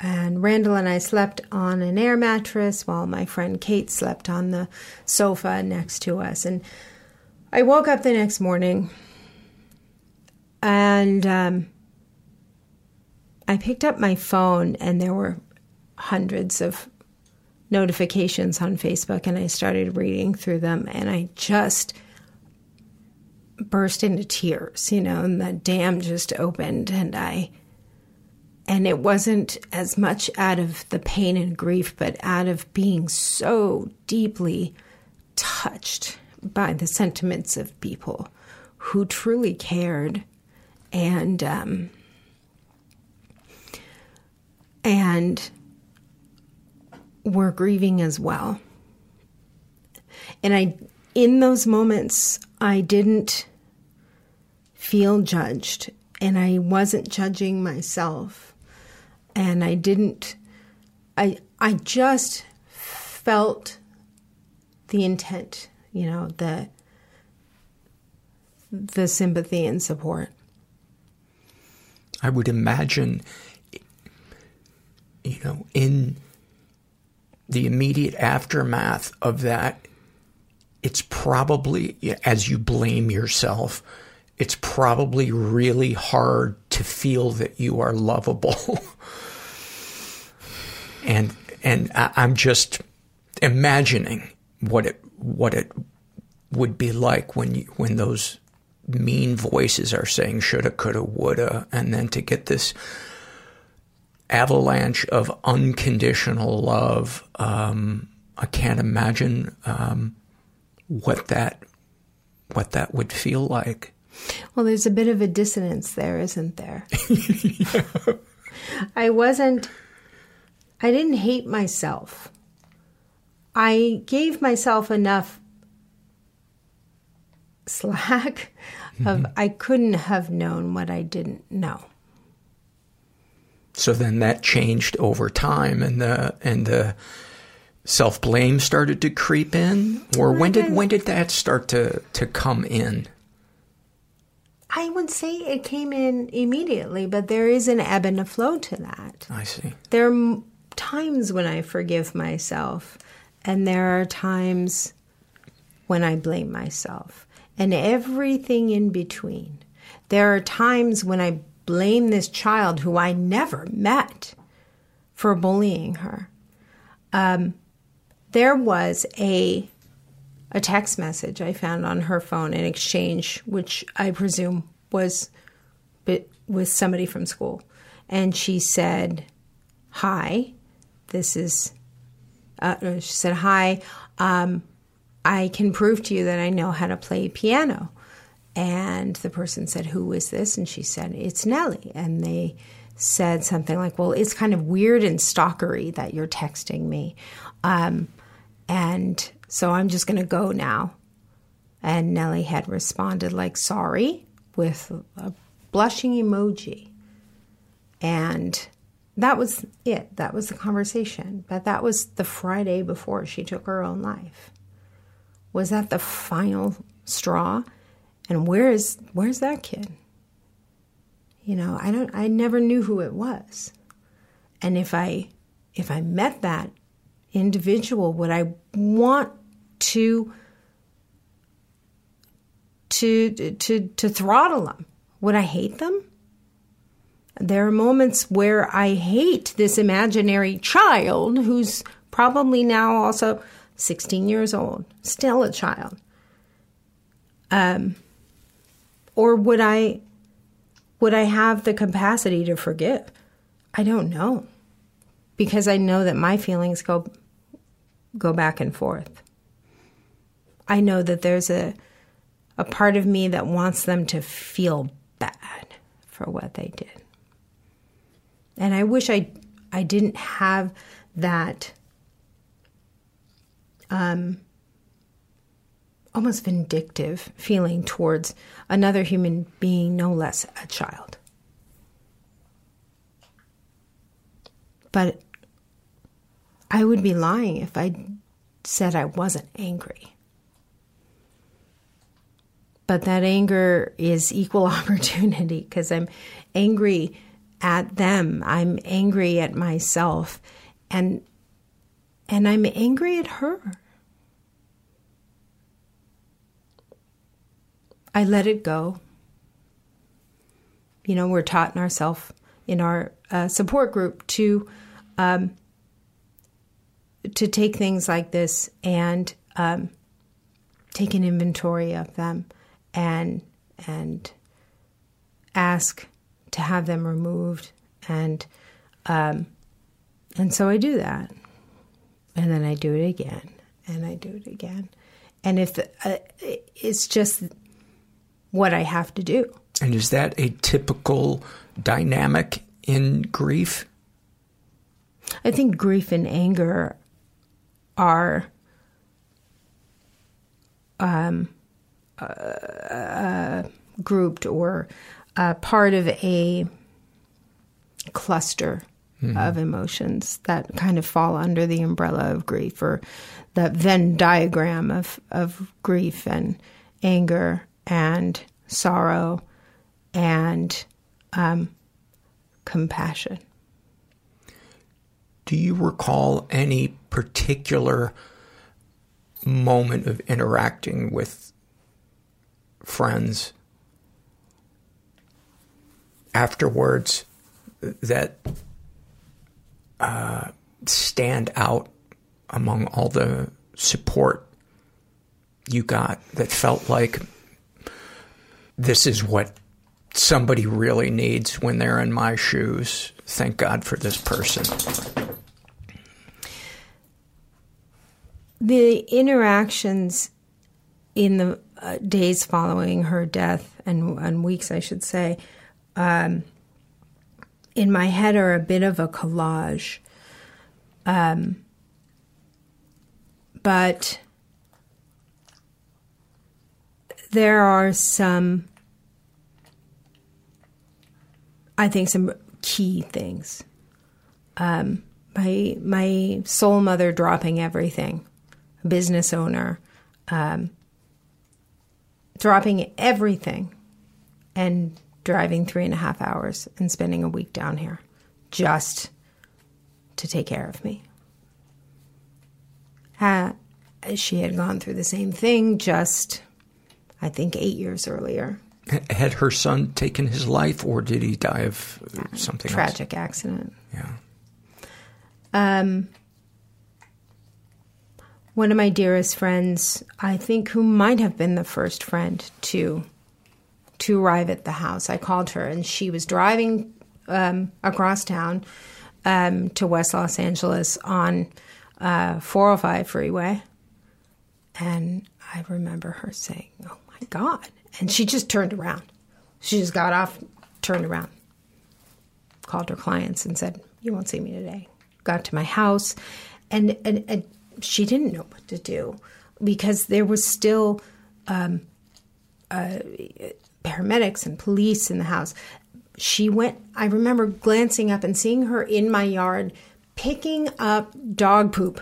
and Randall and I slept on an air mattress while my friend Kate slept on the sofa next to us. And I woke up the next morning and um, I picked up my phone and there were hundreds of notifications on Facebook and I started reading through them and I just burst into tears, you know, and the dam just opened and I and it wasn't as much out of the pain and grief, but out of being so deeply touched by the sentiments of people who truly cared and um, and were grieving as well. And I in those moments, I didn't feel judged and I wasn't judging myself. And I didn't, I, I just felt the intent, you know, the, the sympathy and support. I would imagine, you know, in the immediate aftermath of that, it's probably, as you blame yourself, it's probably really hard to feel that you are lovable. [LAUGHS] and and I'm just imagining what it what it would be like when you, when those mean voices are saying shoulda, coulda, woulda, and then to get this avalanche of unconditional love. Um, I can't imagine um, what that what that would feel like. Well, there's a bit of a dissonance there, isn't there? yeah. [LAUGHS] I wasn't I didn't hate myself. I gave myself enough slack of mm-hmm. I couldn't have known what I didn't know. So then that changed over time and the and the self blame started to creep in, or when did when did that start to to come in? I would say it came in immediately, but there is an ebb and a flow to that. I see. There times when I forgive myself, and there are times when I blame myself, and everything in between. There are times when I blame this child who I never met for bullying her. Um, there was a a text message I found on her phone in exchange, which I presume was with somebody from school, and she said, "Hi, this is." Uh, she said, "Hi, um, I can prove to you that I know how to play piano." And the person said, Who is this? And she said, It's Nellie. And they said something like, Well, it's kind of weird and stalkery that you're texting me. Um, and so I'm just going to go now. And Nellie had responded, like, Sorry, with a blushing emoji. And that was it. That was the conversation. But that was the Friday before she took her own life. Was that the final straw? And where is where's that kid? You know, I don't I never knew who it was. And if I if I met that individual, would I want to to to to throttle them? Would I hate them? There are moments where I hate this imaginary child who's probably now also 16 years old, still a child. Um, or would I would I have the capacity to forgive? I don't know. Because I know that my feelings go go back and forth. I know that there's a a part of me that wants them to feel bad for what they did. And I wish I I didn't have that um, almost vindictive feeling towards another human being, no less a child. But I would be lying if I said I wasn't angry. But that anger is equal [LAUGHS] opportunity because I'm angry at them. I'm angry at myself. And and I'm angry at her. I let it go. You know, we're taught in ourself in our uh, support group to um, to take things like this and um, take an inventory of them and and ask to have them removed and um, and so I do that. And then I do it again and I do it again. And if uh, it's just what I have to do. And is that a typical dynamic in grief? I think grief and anger are um, uh, grouped or uh, part of a cluster Mhm. of emotions that kind of fall under the umbrella of grief or the Venn diagram of, of grief and anger and sorrow and um, compassion. Do you recall any particular moment of interacting with friends afterwards that uh, stand out among all the support you got that felt like this is what somebody really needs when they're in my shoes? Thank God for this person. the interactions in the uh, days following her death and, and weeks, I should say, um, in my head are a bit of a collage. Um, but there are some, I think, some key things. Um, my my soul mother dropping everything, business owner, um, dropping everything, and driving three and a half hours and spending a week down here, just to take care of me. Uh, she had gone through the same thing, just I think eight years earlier. Had her son taken his life, or did he die of something Tragic accident. Yeah. Um, one of my dearest friends, I think, who might have been the first friend to to arrive at the house. I called her, and she was driving um, across town um, to West Los Angeles on uh, 405 freeway, and I remember her saying, "Oh my God!" And she just turned around. She just got off, turned around, called her clients and said, You won't see me today. Got to my house, and, and, and she didn't know what to do because there was still um, uh, paramedics and police in the house. She went, I remember glancing up and seeing her in my yard picking up dog poop,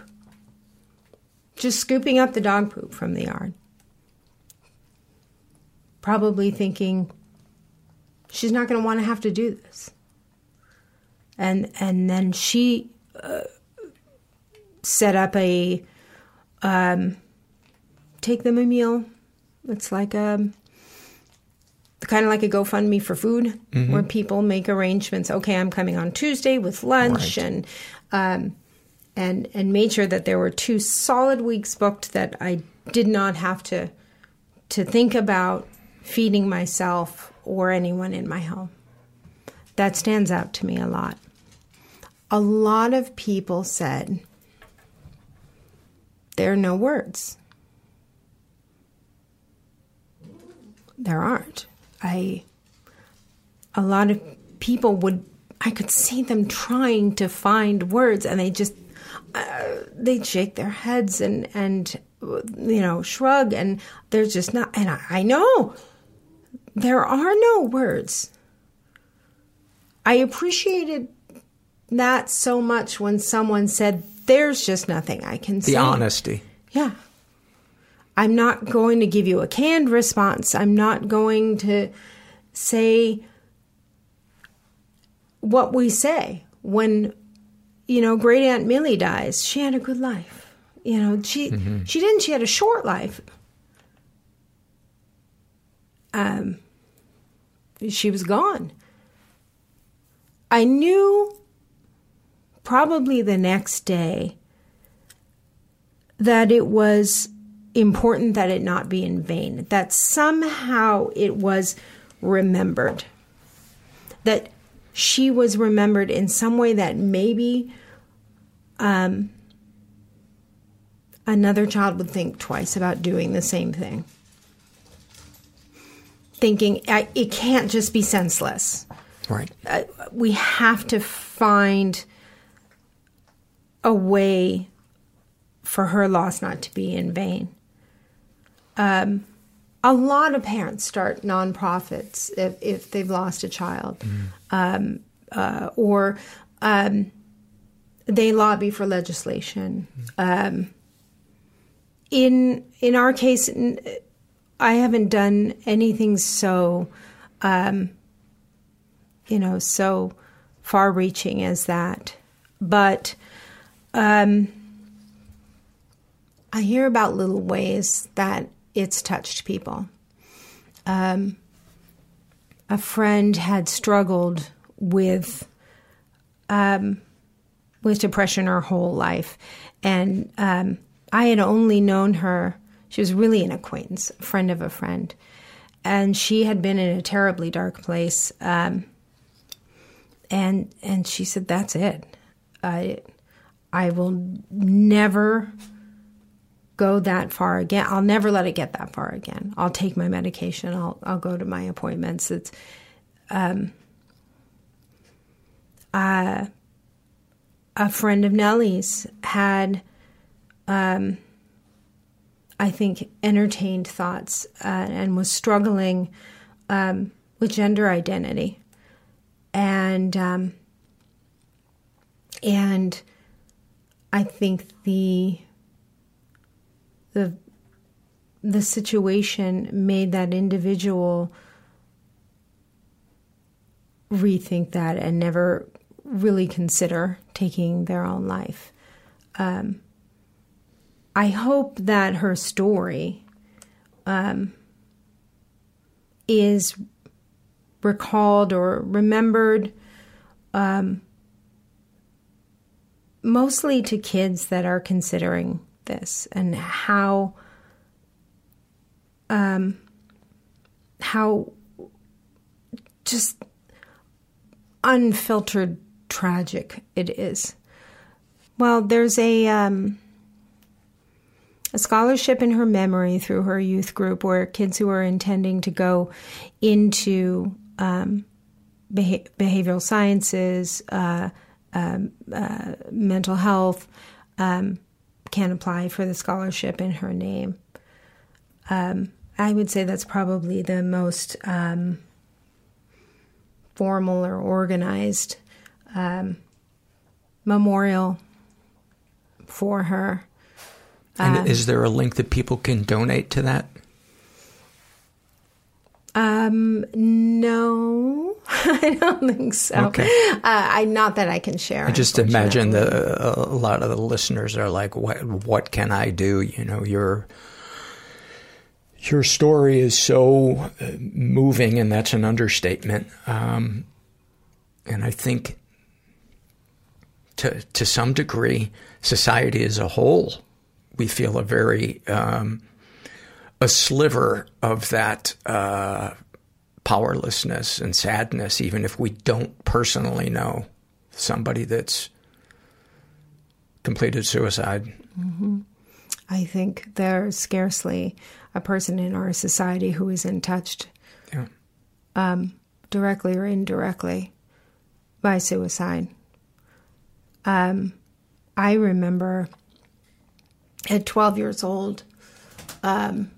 just scooping up the dog poop from the yard. Probably thinking, she's not going to want to have to do this. And and then she uh, set up a um, take them a meal. It's like a kind of like a GoFundMe for food, Mhm. where people make arrangements. Okay, I'm coming on Tuesday with lunch, Right. and um, and and made sure that there were two solid weeks booked that I did not have to to think about feeding myself or anyone in my home. That stands out to me a lot. A lot of people said there are no words. There aren't. I a lot of people would I could see them trying to find words and they just uh, they'd shake their heads and and you know shrug and there's just not and I, I know there are no words. I appreciated that so much when someone said there's just nothing I can The say. The honesty. Yeah. I'm not going to give you a canned response. I'm not going to say what we say when, you know, great Aunt Millie dies. She had a good life. You know, she Mhm. she didn't. She had a short life. Um, she was gone. I knew probably the next day that it was important that it not be in vain, that somehow it was remembered, that she was remembered in some way that maybe um, another child would think twice about doing the same thing. Thinking I, it can't just be senseless. Right. Uh, we have to find a way for her loss not to be in vain. Um, a lot of parents start nonprofits if, if they've lost a child, um, uh, or um, they lobby for legislation. Um, in in our case, I haven't done anything so, um, you know, so far-reaching as that, but. Um, I hear about little ways that it's touched people. Um, a friend had struggled with um, with depression her whole life, and um, I had only known her. She was really an acquaintance, friend of a friend, and she had been in a terribly dark place. Um, and and she said, "That's it. I I will never." Go that far again. I'll never let it get that far again. I'll take my medication. I'll I'll go to my appointments. It's um uh, a friend of Nellie's had um I think entertained thoughts uh, and was struggling um, with gender identity. And um, and I think the the the situation made that individual rethink that and never really consider taking their own life. Um, I hope that her story um, is recalled or remembered um, mostly to kids that are considering this and how um, how just unfiltered tragic it is. Well, there's a um, a scholarship in her memory through her youth group where kids who are intending to go into um, beha- behavioral sciences, uh, um, uh, mental health, um, can apply for the scholarship in her name. Um, I would say that's probably the most um, formal or organized um, memorial for her. And Um, is there a link that people can donate to that? Um, no, [LAUGHS] I don't think so. Okay. Uh, I not that I can share. I just imagine the a lot of the listeners are like, "What? What can I do?" You know, your your story is so uh, moving, and that's an understatement. Um, and I think, to to some degree, society as a whole, we feel a very um, a sliver of that uh, powerlessness and sadness, even if we don't personally know somebody that's completed suicide. hmm I think there's scarcely a person in our society who isn't touched, Yeah. um, directly or indirectly, by suicide. Um, I remember at 12 years old, um,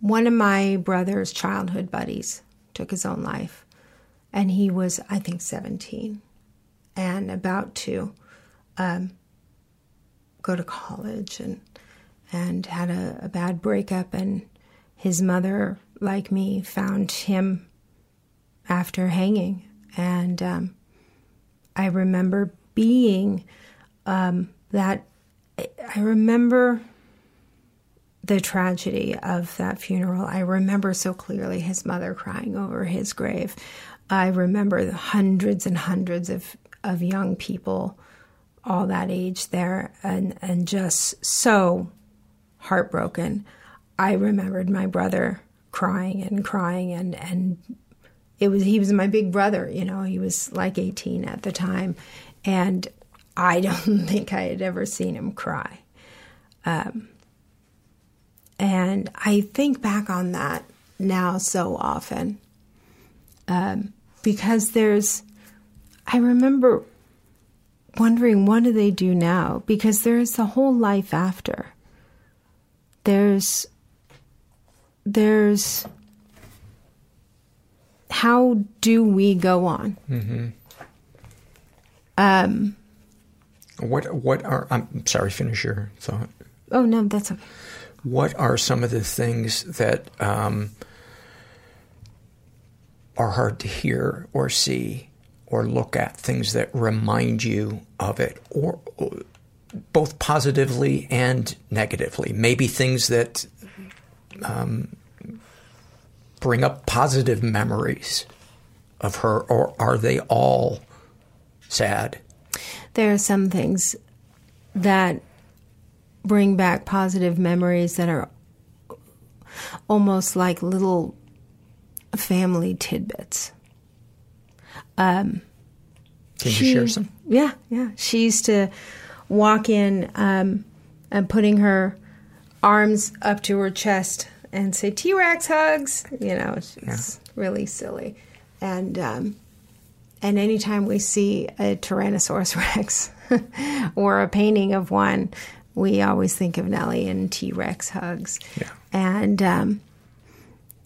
one of my brother's childhood buddies took his own life. And he was, I think, 17 and about to um, go to college and, and had a, a bad breakup. And his mother, like me, found him after hanging. And um, I remember being um, that, I remember the tragedy of that funeral. I remember so clearly his mother crying over his grave. I remember hundreds and hundreds of, of young people, all that age there, and, and just so heartbroken. I remembered my brother crying and crying and, and it was he was my big brother, you know, he was like 18 at the time. And I don't [LAUGHS] think I had ever seen him cry. Um, and I think back on that now so often um, because there's, I remember wondering what do they do now? Because there's the whole life after. There's, there's, how do we go on? Mm-hmm. Um, What what are I'm sorry, finish your thought. oh no, that's okay. What are some of the things that um, are hard to hear or see or look at? Things that remind you of it, or, or both positively and negatively. Maybe things that um, bring up positive memories of her, or are they all sad? There are some things that bring back positive memories that are almost like little family tidbits. Um, Can she- you share some? Yeah, yeah. She used to walk in um, and putting her arms up to her chest and say T Rex hugs. You know, it's, it's really silly. And um, and anytime we see a Tyrannosaurus [LAUGHS] Rex or a painting of one, we always think of Nellie and T Rex hugs. Yeah. And um,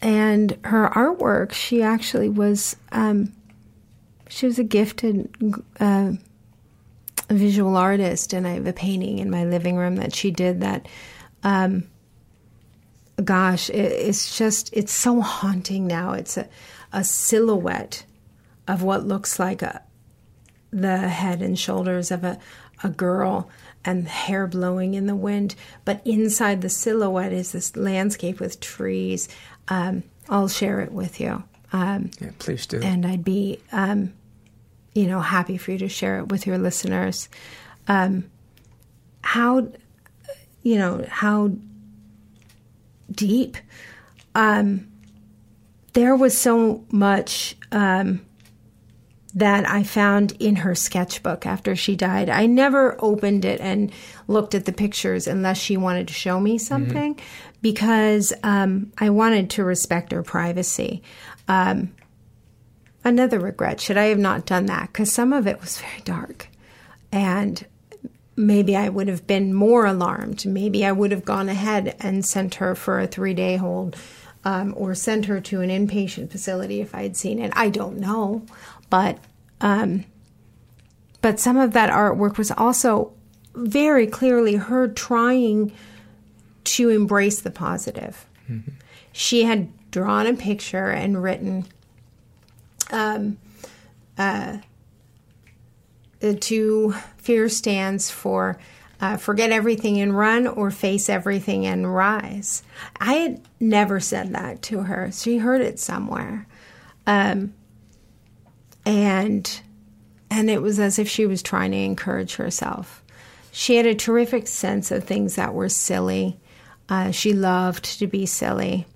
and her artwork, she actually was um, she was a gifted uh, visual artist, and I have a painting in my living room that she did that. Um, gosh, it, it's just it's so haunting now. It's a a silhouette of what looks like a the head and shoulders of a a girl and hair blowing in the wind, but inside the silhouette is this landscape with trees. Um, I'll share it with you. Um, Yeah, please do. and I'd be, um, you know, happy for you to share it with your listeners. Um, how, you know, how deep. Um, there was so much um, that I found in her sketchbook after she died. I never opened it and looked at the pictures unless she wanted to show me something because um, I wanted to respect her privacy. Um, another regret should I have not done that because some of it was very dark. And maybe I would have been more alarmed. Maybe I would have gone ahead and sent her for a three day hold um, or sent her to an inpatient facility if I had seen it. I don't know. But um, but some of that artwork was also very clearly her trying to embrace the positive. She had drawn a picture and written um, uh, the two fear stands for uh, forget everything and run or face everything and rise. I had never said that to her. She heard it somewhere. Um, and and it was as if she was trying to encourage herself. She had a terrific sense of things that were silly. Uh, she loved to be silly.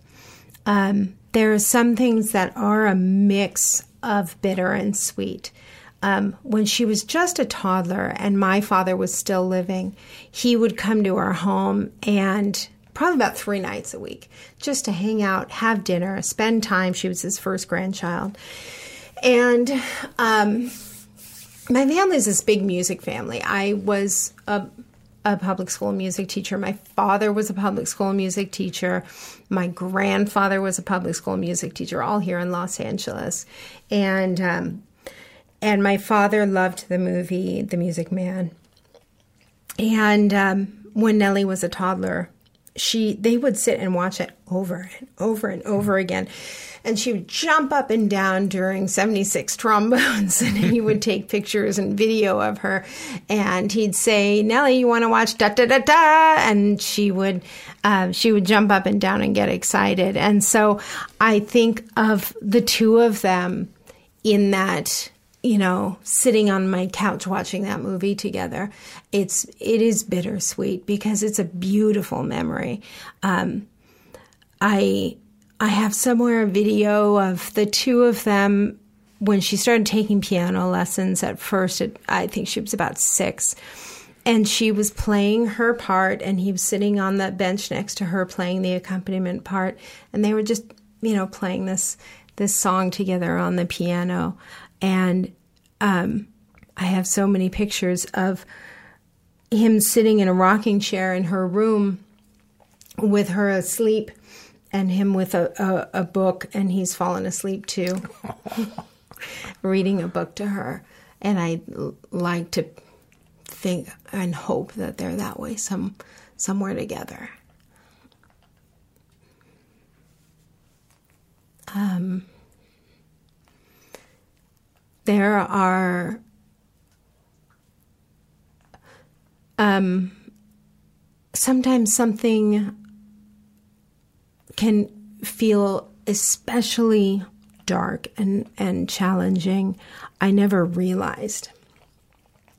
Um, there are some things that are a mix of bitter and sweet. Um, when she was just a toddler and my father was still living, he would come to our home and probably about three nights a week just to hang out, have dinner, spend time. She was his first grandchild. And um, my family is this big music family. I was a, a public school music teacher. My father was a public school music teacher. My grandfather was a public school music teacher, all here in Los Angeles. And um, and my father loved the movie The Music Man. And um, when Nellie was a toddler, she they would sit and watch it over and over and over again. And she would jump up and down during 76 trombones [LAUGHS] and he would take pictures and video of her. And he'd say nellie you want to watch da da da da? And she would uh, she would jump up and down and get excited. And so i think of the two of them in that you know sitting on my couch watching that movie together it's it is bittersweet because it's a beautiful memory um, i I have somewhere a video of the two of them when she started taking piano lessons at first. I think she was about six. And she was playing her part, and he was sitting on the bench next to her playing the accompaniment part. And they were just, you know, playing this this song together on the piano. And um, I have so many pictures of him sitting in a rocking chair in her room with her asleep and him with a, a, a book, and he's fallen asleep too, [LAUGHS] reading a book to her. And I like to think and hope that they're that way, some somewhere together. Um, there are um, sometimes something can feel especially dark and, and challenging. I never realized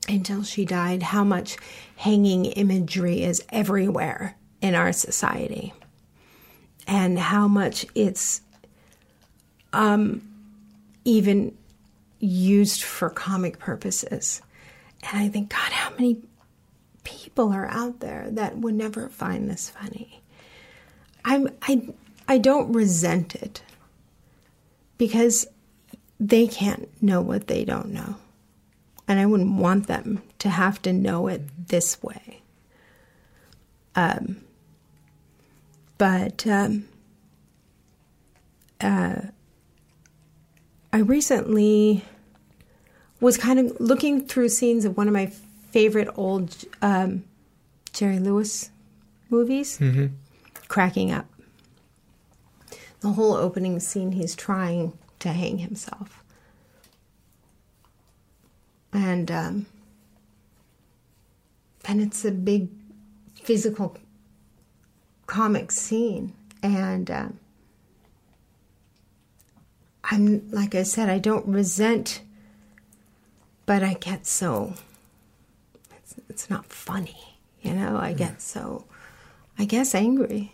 until she died how much hanging imagery is everywhere in our society and how much it's um, even used for comic purposes. And I think, God, how many people are out there that would never find this funny? I'm I I don't resent it because they can't know what they don't know. And I wouldn't want them to have to know it this way. Um, but um, uh, I recently was kind of looking through scenes of one of my favorite old um, Jerry Lewis movies, Mm-hmm. cracking up. The whole opening scene, he's trying to hang himself. And um, and it's a big physical comic scene, and um, I'm like I said, I don't resent, but I get so. It's, it's not funny, you know. I get so, I guess, angry.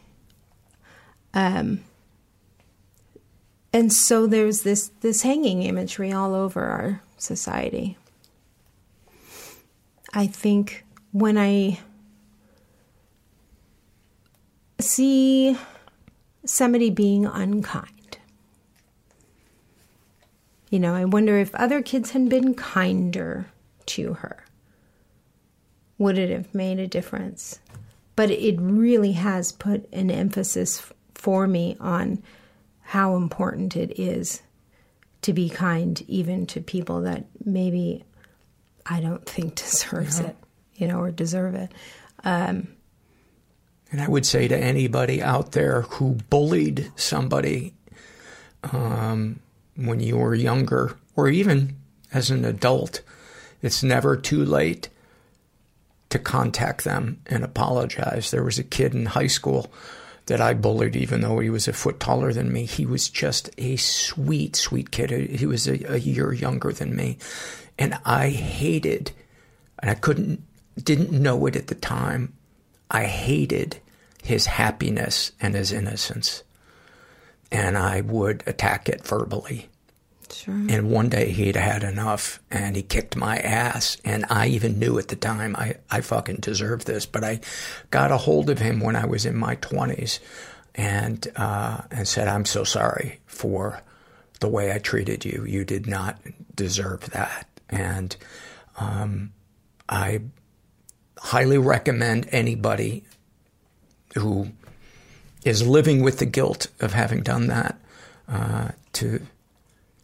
Um, and so there's this this hanging imagery all over our society. I think when I see somebody being unkind, you know, I wonder if other kids had been kinder to her, would it have made a difference? But it really has put an emphasis for me on how important it is to be kind, even to people that maybe I don't think [LAUGHS] deserves Yeah. it, you know, or deserve it. Um, And I would say to anybody out there who bullied somebody um, when you were younger, or even as an adult, it's never too late to contact them and apologize. There was a kid in high school that I bullied, even though he was a foot taller than me. He was just a sweet, sweet kid. He was a, a year younger than me. And I hated, and I couldn't, didn't know it at the time. I hated his happiness and his innocence. And I would attack it verbally. Sure. And one day he'd had enough and he kicked my ass. And I even knew at the time I, I fucking deserved this. But I got a hold of him when I was in my 20s and, uh, and said, I'm so sorry for the way I treated you. You did not deserve that. And um, I highly recommend anybody who is living with the guilt of having done that uh, to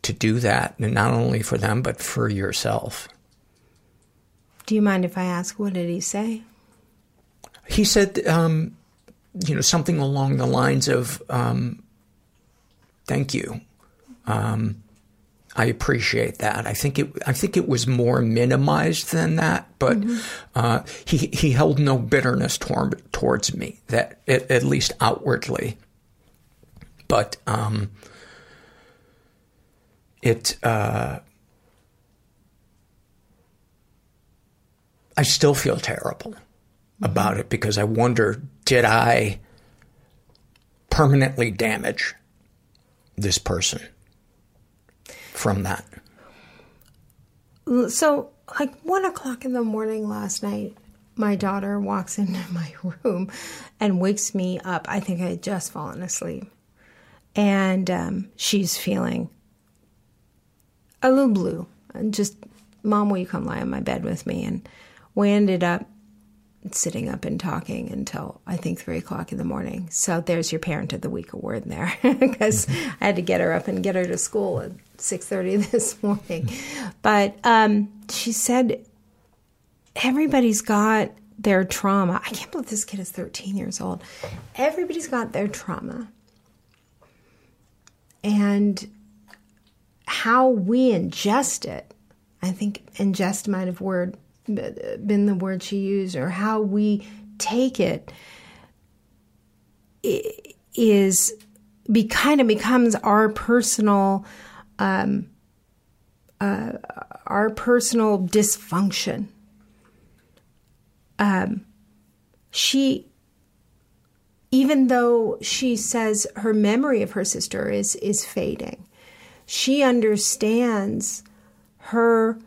to do that, and not only for them but for yourself. do you mind if I ask, what did he say? He said, um, you know, something along the lines of, um, "Thank you." Um, I appreciate that. I think it. I think it was more minimized than that, but uh, he he held no bitterness tor- towards me. That at, at least outwardly. But um, it. Uh, I still feel terrible about it because I wonder did I permanently damage this person from that? So, like one o'clock in the morning last night, my daughter walks into [LAUGHS] my room and wakes me up. I think I had just fallen asleep. And um, she's feeling a little blue. And just, Mom, will you come lie on my bed with me? And we ended up sitting up and talking until I think three o'clock in the morning. So there's your parent of the week award there, [LAUGHS] because I had to get her up and get her to school at six thirty [LAUGHS] this morning. But um, she said everybody's got their trauma. I can't believe this kid is thirteen years old. Everybody's got their trauma, and how we ingest it. I think ingest might have word been the word she used, or how we take it is be kind of becomes our personal um, uh, our personal dysfunction. Um, she, even though she says her memory of her sister is is fading, she understands her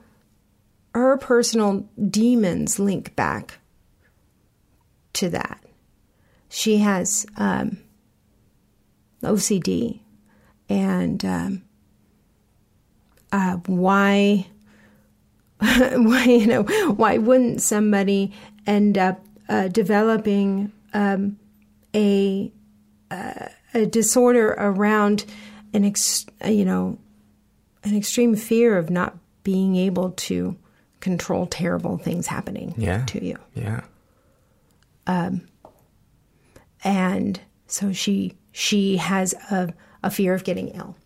her personal demons link back to that. She has um, OCD, and um, uh, why, [LAUGHS] why you know why wouldn't somebody end up uh, developing um, a uh, a disorder around an ex, you know an extreme fear of not being able to control terrible things happening Yeah. to you. Yeah. Um, and so she she has a, a fear of getting ill.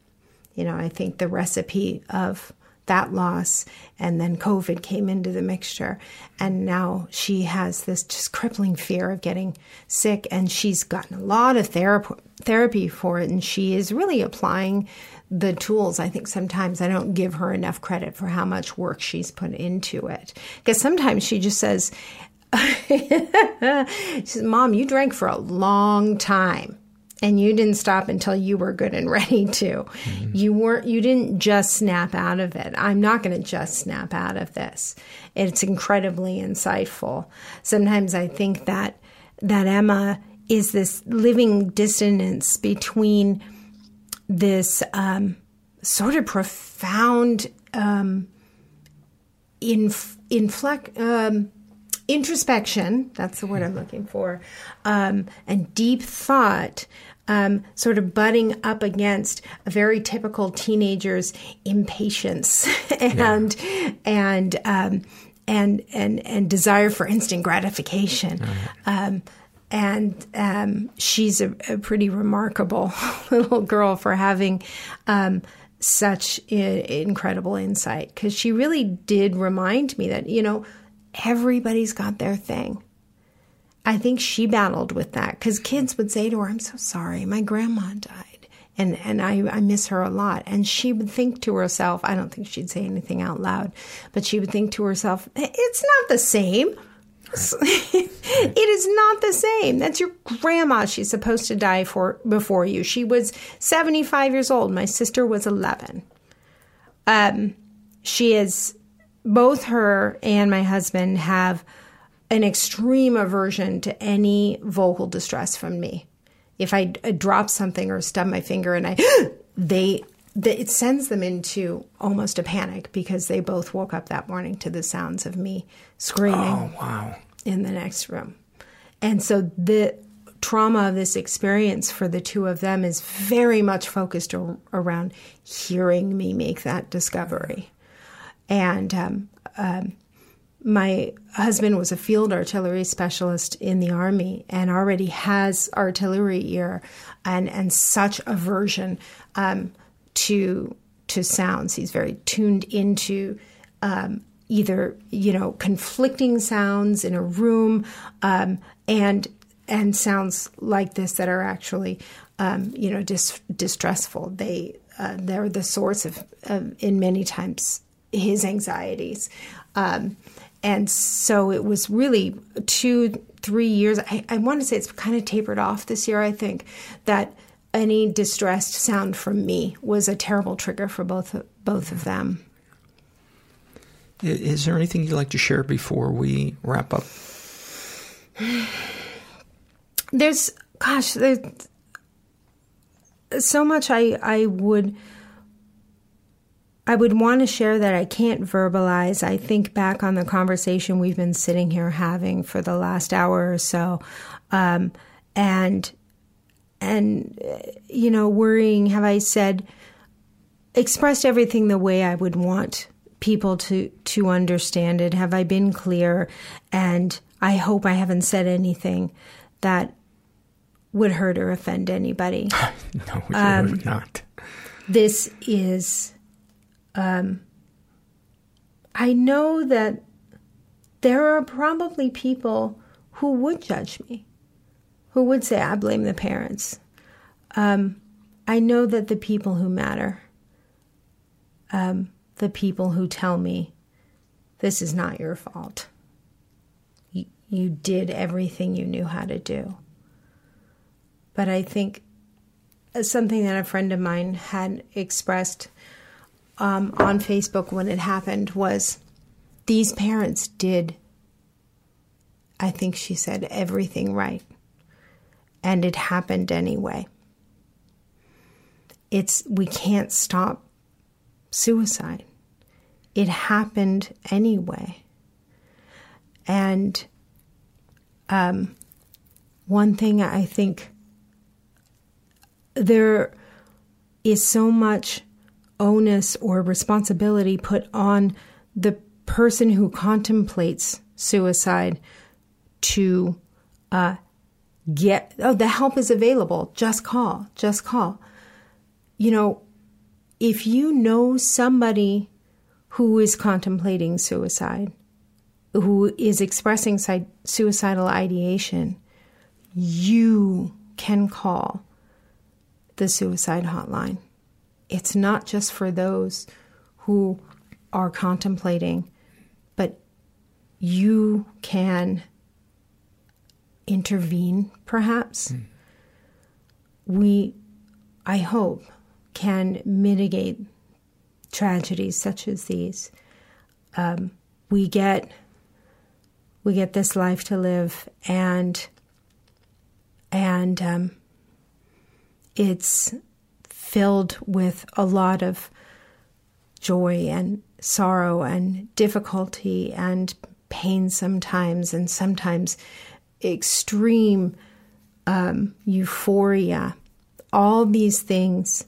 You know, I think the recipe of that loss and then COVID came into the mixture. And now she has this just crippling fear of getting sick. And she's gotten a lot of therap- therapy for it. And she is really applying the tools. I think sometimes I don't give her enough credit for how much work she's put into it. Because sometimes she just says, [LAUGHS] she says, Mom, you drank for a long time. and you didn't stop until you were good and [LAUGHS] ready to. Mm-hmm. You weren't you didn't just snap out of it. I'm not going to just snap out of this. It's incredibly insightful. Sometimes I think that that Emma is this living dissonance between this um, sort of profound um, inf- inflect, um, introspection that's the word i'm looking for um, and deep thought um, sort of butting up against a very typical teenager's impatience [LAUGHS] and and um, and and and desire for instant gratification. Um, and um, she's a, a pretty remarkable [LAUGHS] little girl for having um, such incredible insight because she really did remind me that you know everybody's got their thing. I think she battled with that because kids would say to her, "I'm so sorry, my grandma died." And, and I, I miss her a lot. And she would think to herself, I don't think she'd say anything out loud, but she would think to herself, it's not the same. [LAUGHS] it is not the same. That's your grandma. She's supposed to die for before you. She was 75 years old. My sister was 11. Um, she is both her and my husband have an extreme aversion to any vocal distress from me. If I drop something or stub my finger and I, [GASPS] they, the, it sends them into almost a panic because they both woke up that morning to the sounds of me screaming Oh, wow. in the next room. And so the trauma of this experience for the two of them is very much focused ar- around hearing me make that discovery. And um, um, my husband was a field artillery specialist in the army and already has artillery ear and, and such aversion um, to to sounds. He's very tuned into um, either you know conflicting sounds in a room um, and and sounds like this that are actually um, you know dis- distressful. They uh, they're the source of, of in many times his anxieties. Um, and so it was really two, three years. I, I want to say it's kind of tapered off this year, I think, that any distressed sound from me was a terrible trigger for both, both of them. Is there anything you'd like to share before we wrap up? [SIGHS] There's, gosh, there's so much I, I would I would want to share that I can't verbalize. I think back on the conversation we've been sitting here having for the last hour or so, um, and and uh, you know, worrying. Have I said expressed everything the way I would want people to to understand it? Have I been clear? And I hope I haven't said anything that would hurt or offend anybody. [LAUGHS] No, Um, not. this is um, I know that there are probably people who would judge me, who would say, I blame the parents. Um, I know that the people who matter, um, the people who tell me, this is not your fault. You, you did everything you knew how to do. But I think uh, something that a friend of mine had expressed um, on Facebook when it happened was these parents did, I think she said, everything right. And it happened anyway. It's, we can't stop suicide. It happened anyway. And um, one thing I think there is so much onus or responsibility put on the person who contemplates suicide to uh, get oh the help is available. Just call just call. You know if you know somebody who is contemplating suicide who is expressing si- suicidal ideation you can call the suicide hotline. It's not just for those who are contemplating, but you can intervene, perhaps. we, I hope, can mitigate tragedies such as these. Um, we get we get this life to live, and and um, it's filled with a lot of joy and sorrow and difficulty and pain sometimes, and sometimes extreme um, euphoria. All these things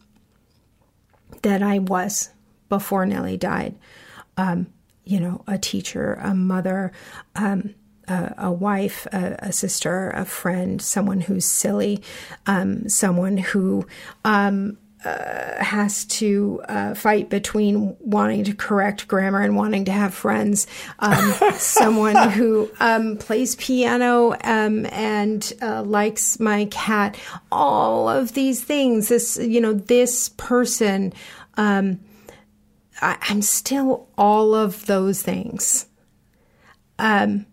that I was before Nellie died. Um, you know, a teacher, a mother, um, a, a, wife, a, a, sister, a friend, someone who's silly, um, someone who um, uh, has to uh, fight between wanting to correct grammar and wanting to have friends, um, [LAUGHS] someone who um, plays piano um, and uh, likes my cat, all of these things. This, you know, this person. Um, I, am still all of those things. Um,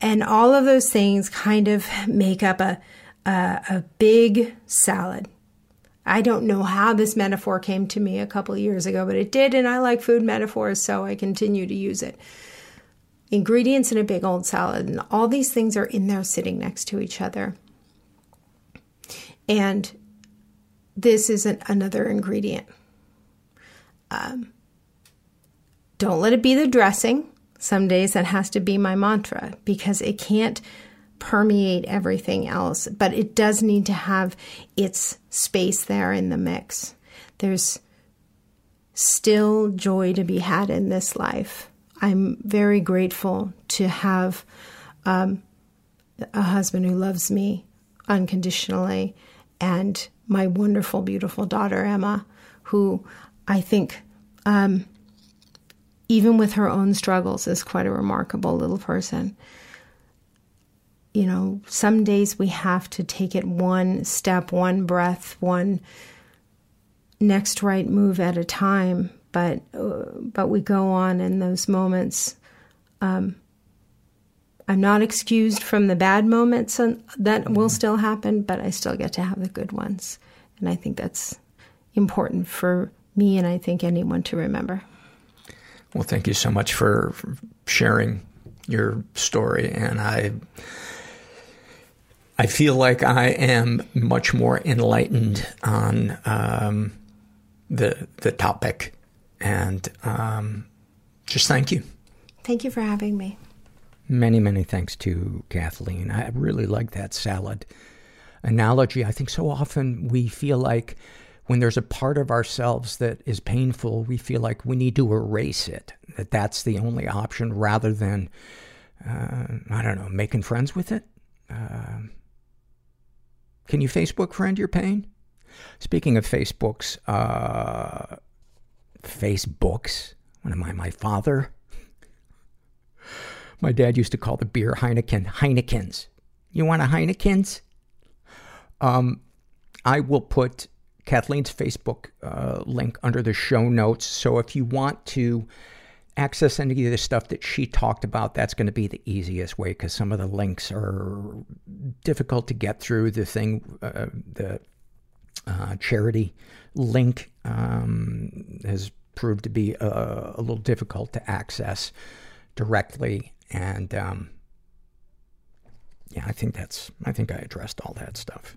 and all of those things kind of make up a, a, a big salad. I don't know how this metaphor came to me a couple years ago, but it did, and I like food metaphors, so I continue to use it. Ingredients in a big old salad, and all these things are in there sitting next to each other. And this is an, another ingredient. Um, don't let it be the dressing. Some days that has to be my mantra because it can't permeate everything else, but it does need to have its space there in the mix. There's still joy to be had in this life. I'm very grateful to have um, a husband who loves me unconditionally and my wonderful, beautiful daughter, Emma, who I think, um, even with her own struggles, is quite a remarkable little person you know, some days we have to take it one step, one breath, one next right move at a time. But uh, but we go on in those moments. Um, I'm not excused from the bad moments that will still happen, but I still get to have the good ones, and I think that's important for me, and I think anyone to remember. Well, thank you so much for sharing your story, and I I feel like I am much more enlightened on um, the the topic, and um, just thank you. Thank you for having me. Many, many thanks to Kathleen. I really like that salad analogy. I think so often we feel like when there's a part of ourselves that is painful, we feel like we need to erase it. That that's the only option, rather than uh, I don't know, making friends with it. Uh, can you Facebook friend your pain? Speaking of Facebooks, uh, Facebooks, what am I, my father? [LAUGHS] My dad used to call the beer Heineken Heinekens. You want a Heinekens? Um, I will put Kathleen's Facebook uh, link under the show notes. So if you want to access any of the stuff that she talked about, that's going to be the easiest way because some of the links are difficult to get through. The thing, uh, the uh, charity link um, has proved to be uh, a little difficult to access directly, and um, yeah, I think that's. I think I addressed all that stuff.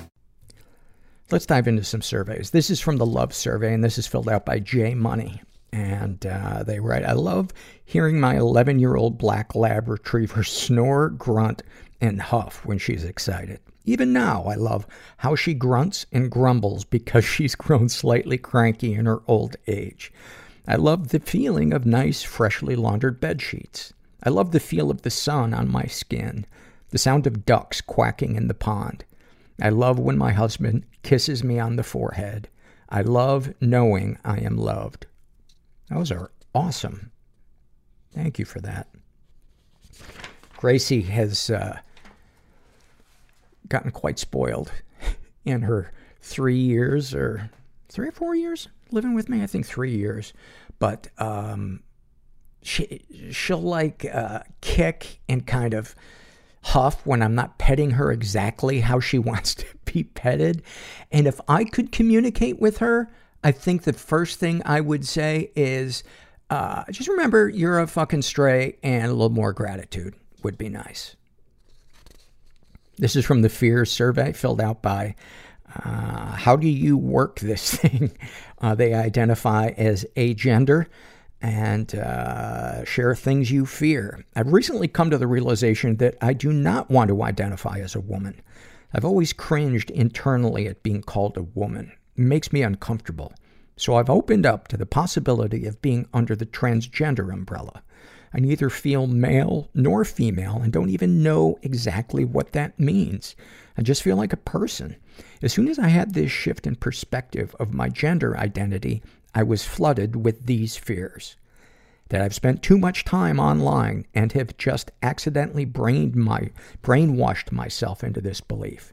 Let's dive into some surveys. This is from the Love Survey, and this is filled out by Jay Money. And uh, they write, I love hearing my 11 year old black lab retriever [LAUGHS] snore, grunt, and huff when she's excited. Even now, I love how she grunts and grumbles because [LAUGHS] she's grown slightly cranky in her old age. I love the feeling of nice, freshly laundered bed sheets. I love the feel of the sun on my skin, the sound of ducks quacking in the pond. I love when my husband kisses me on the forehead. I love knowing I am loved. Those are awesome. Thank you for that. Gracie has uh, gotten quite spoiled [LAUGHS] in her three years or three or four years living with me. I think three years, but um, she she'll like uh, kick and kind of huff when I'm not petting her exactly how she [LAUGHS] wants to be petted. And if I could communicate with her, I think the first thing I would say is uh, just remember you're a fucking stray and a little more gratitude would be nice. This is from the Fear survey filled out by uh, How Do You Work This [LAUGHS] Thing? Uh, they identify as agender and uh, share things you fear. I've recently come to the realization that I do not want to identify as a woman. I've always cringed internally at being called a woman. It makes me uncomfortable. So I've opened up to the possibility of being under the transgender umbrella. I neither feel male nor female and don't even know exactly what that means. I just feel like a person. As soon as I had this shift in perspective of my gender identity, I was flooded with these fears. That I've spent too much time online and have just accidentally brained my, brainwashed myself into this belief.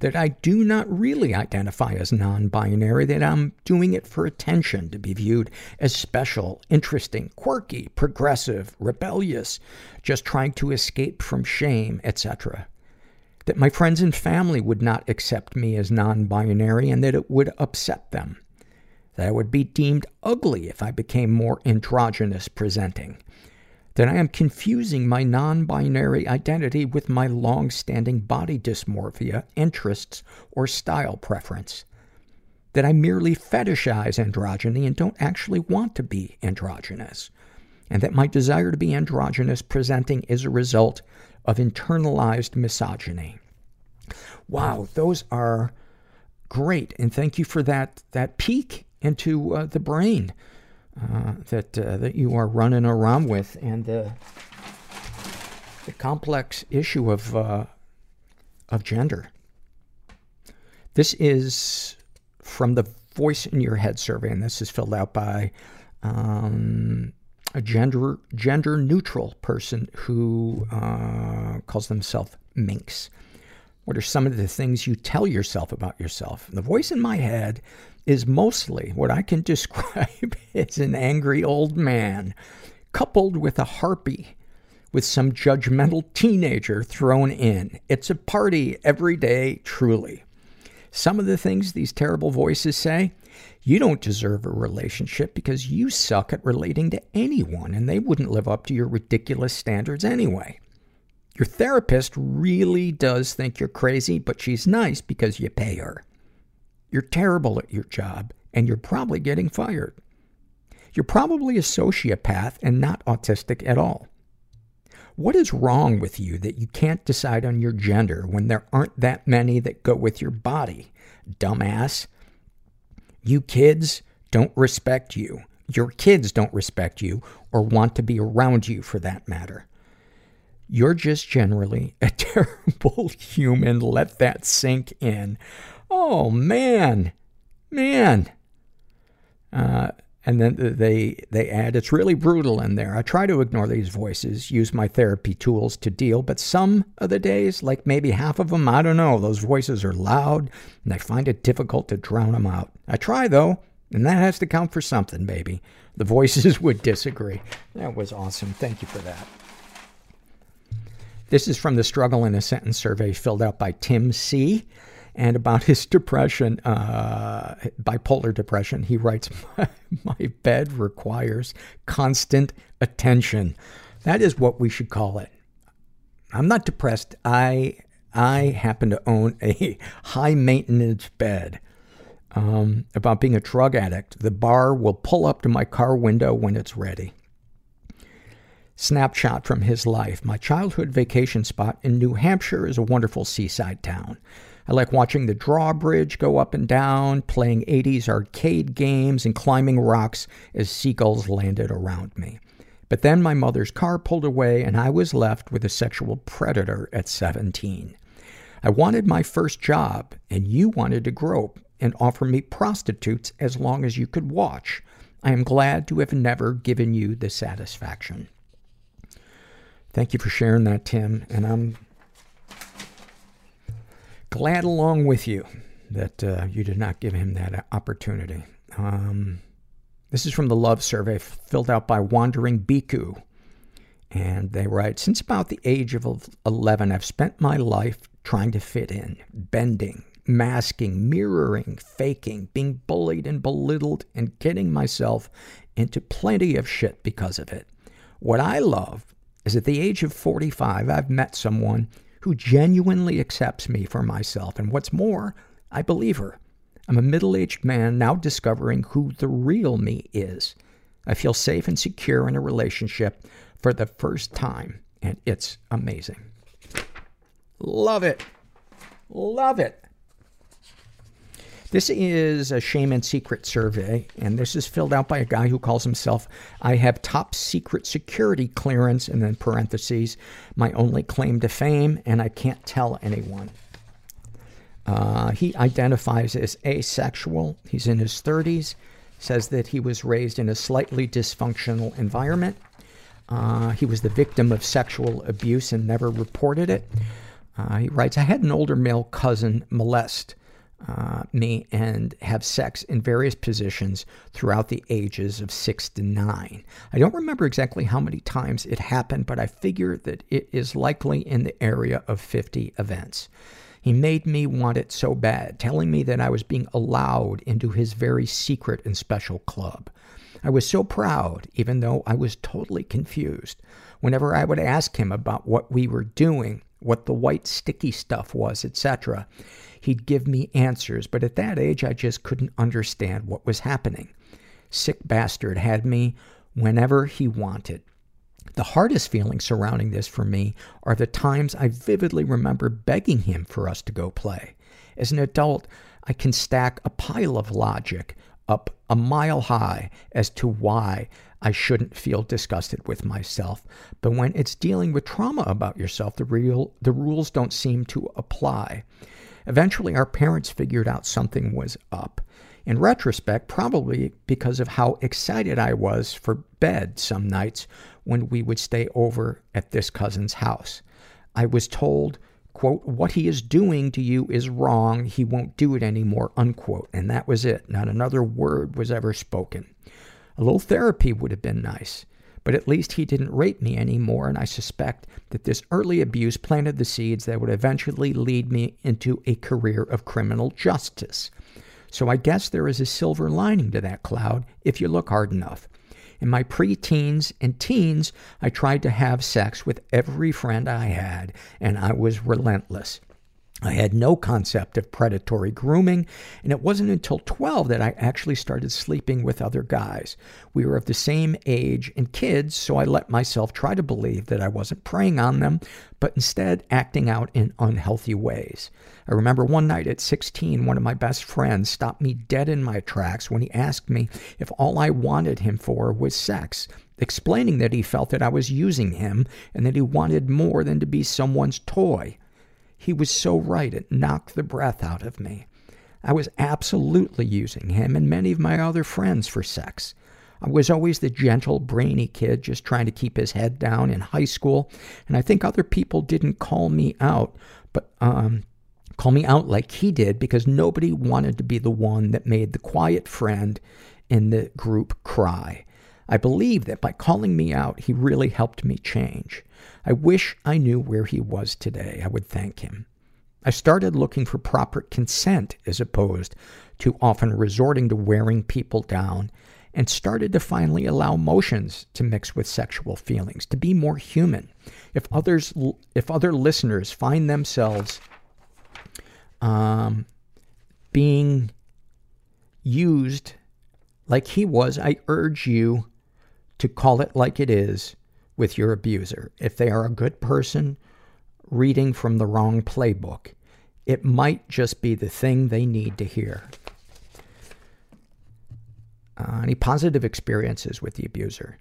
That I do not really identify as non-binary, that I'm doing it for attention, to be viewed as special, interesting, quirky, progressive, rebellious, just trying to escape from shame, etc that my friends and family would not accept me as non-binary and that it would upset them. That I would be deemed ugly if I became more androgynous presenting. That I am confusing my non-binary identity with my long-standing body dysmorphia, interests, or style preference. That I merely fetishize androgyny and don't actually want to be androgynous. And that my desire to be androgynous presenting is a result of internalized misogyny. Wow, those are great, and thank you for that that peek into uh, the brain uh, that uh, that you are running around with, and the the complex issue of uh, of gender. This is from the Voice in Your Head survey, and this is filled out by um, a gender gender neutral person who uh, calls themselves Minx. What are some of the things you tell yourself about yourself? The voice in my head is mostly what I can [LAUGHS] describe as an angry old man, coupled with a harpy with some judgmental teenager thrown in. It's a party every day, truly. Some of the things these terrible voices say you don't deserve a relationship because you suck at relating to anyone and they wouldn't live up to your ridiculous standards anyway. Your therapist really does think you're crazy, but she's nice because you pay her. You're terrible at your job and you're probably getting fired. You're probably a sociopath and not autistic at all. What is wrong with you that you can't decide on your gender when there aren't that many that go with your body? Dumbass. You kids don't respect you. Your kids don't respect you or want to be around you for that matter. You're just generally a [LAUGHS] terrible human. Let that sink in. Oh man, man. Uh, and then they they add, it's really brutal in there. I try to ignore these voices, use my therapy tools to deal, but some of the days, like maybe half of them, I don't know, those voices are loud, and I find it difficult to drown them out. I try though, and that has to count for something, baby. The voices [LAUGHS] would disagree. That was awesome. Thank you for that. This is from the Struggle in a Sentence survey filled out by Tim C. And about his depression, uh, bipolar depression, he writes, my, my bed requires constant attention. That is what we should call it. I'm not depressed. I, I happen to own a high maintenance bed. Um, about being a drug addict, the bar will pull up to my car window when it's ready. Snapshot from his life. My childhood vacation spot in New Hampshire is a wonderful seaside town. I like watching the drawbridge go up and down, playing 80s arcade games, and climbing rocks as seagulls landed around me. But then my mother's car pulled away, and I was left with a sexual predator at 17. I wanted my first job, and you wanted to grope and offer me prostitutes as long as you could watch. I am glad to have never given you the satisfaction. Thank you for sharing that, Tim. And I'm glad along with you that uh, you did not give him that opportunity. Um, this is from the love survey filled out by Wandering Biku. And they write, Since about the age of 11, I've spent my life trying to fit in, bending, masking, mirroring, faking, being bullied and belittled, and getting myself into plenty of shit because of it. What I love is at the age of 45, I've met someone who genuinely accepts me for myself. And what's more, I believe her. I'm a middle aged man now discovering who the real me is. I feel safe and secure in a relationship for the first time, and it's amazing. Love it. Love it. This is a shame and secret survey, and this is filled out by a guy who calls himself I have top secret security clearance, and then parentheses, my only claim to fame, and I can't tell anyone. Uh, he identifies as asexual. He's in his 30s, says that he was raised in a slightly dysfunctional environment. Uh, he was the victim of sexual abuse and never reported it. Uh, he writes, I had an older male cousin molest Uh, me and have sex in various positions throughout the ages of six to nine. I don't remember exactly how many times it happened, but I figure that it is likely in the area of 50 events. He made me want it so bad, telling me that I was being allowed into his very secret and special club. I was so proud, even though I was totally confused. Whenever I would ask him about what we were doing, what the white sticky stuff was, etc., he'd give me answers, but at that age I just couldn't understand what was happening. Sick bastard had me whenever he wanted. The hardest feelings surrounding this for me are the times I vividly remember begging him for us to go play. As an adult, I can stack a pile of logic up a mile high as to why I shouldn't feel disgusted with myself. But when it's dealing with trauma about yourself, the real, the rules don't seem to apply. Eventually, our parents figured out something was up. In retrospect, probably because of how excited I was for bed some nights when we would stay over at this cousin's house. I was told, quote, what he is doing to you is wrong. He won't do it anymore, unquote. And that was it. Not another word was ever spoken. A little therapy would have been nice. But at least he didn't rape me anymore, and I suspect that this early abuse planted the seeds that would eventually lead me into a career of criminal justice. So I guess there is a silver lining to that cloud if you look hard enough. In my preteens and teens, I tried to have sex with every friend I had, and I was relentless. I had no concept of predatory grooming, and it wasn't until 12 that I actually started sleeping with other guys. We were of the same age and kids, so I let myself try to believe that I wasn't preying on them, but instead acting out in unhealthy ways. I remember one night at 16, one of my best friends stopped me dead in my tracks when he asked me if all I wanted him for was sex, explaining that he felt that I was using him and that he wanted more than to be someone's toy. He was so right, it knocked the breath out of me. I was absolutely using him and many of my other friends for sex. I was always the gentle, brainy kid just trying to keep his head down in high school, and I think other people didn't call me out, but um, call me out like he did because nobody wanted to be the one that made the quiet friend in the group cry. I believe that by calling me out, he really helped me change. I wish I knew where he was today. I would thank him. I started looking for proper consent as opposed to often resorting to wearing people down and started to finally allow emotions to mix with sexual feelings, to be more human. If others, if other listeners find themselves um, being used like he was, I urge you to call it like it is with your abuser. If they are a good person reading from the wrong playbook, it might just be the thing they need to hear. Uh, any positive experiences with the abuser?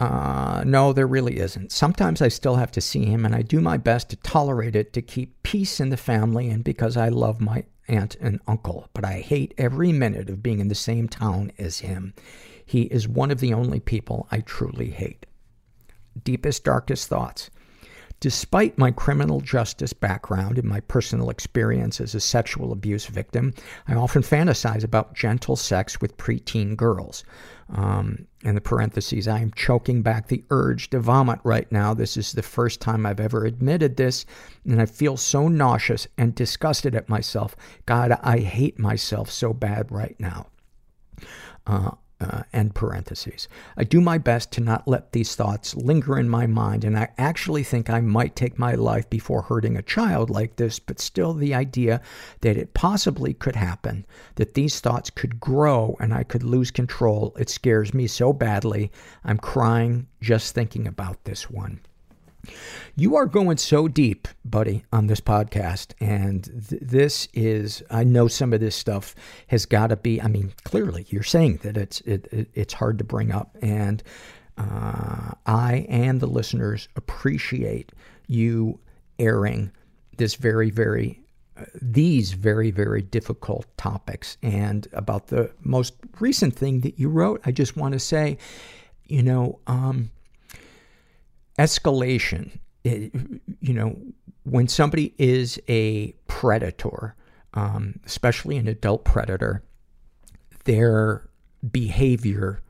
Uh, no, there really isn't. Sometimes I still have to see him, and I do my best to tolerate it to keep peace in the family and because I love my aunt and uncle. But I hate every minute of being in the same town as him. He is one of the only people I truly hate. Deepest, darkest thoughts. Despite my criminal justice background and my personal experience as a sexual abuse victim, I often fantasize about gentle sex with preteen girls. Um, in the parentheses, I am choking back the urge to vomit right now. This is the first time I've ever admitted this, and I feel so nauseous and disgusted at myself. God, I hate myself so bad right now. Uh, Uh, end parentheses. I do my best to not let these thoughts linger in my mind, and I actually think I might take my life before hurting a child like this, but still the idea that it possibly could happen, that these thoughts could grow and I could lose control, it scares me so badly. I'm crying just thinking about this one. You are going so deep, buddy, on this podcast. And th- this is, I know some of this stuff has got to be, I mean, clearly you're saying that it's, it, it, it's hard to bring up. And uh, I and the listeners appreciate you airing this very, very uh, these very, very difficult topics. And about the most recent thing that you wrote, I just want to say, you know, um, escalation, you know, when somebody is a predator, um, especially an adult predator, their behavior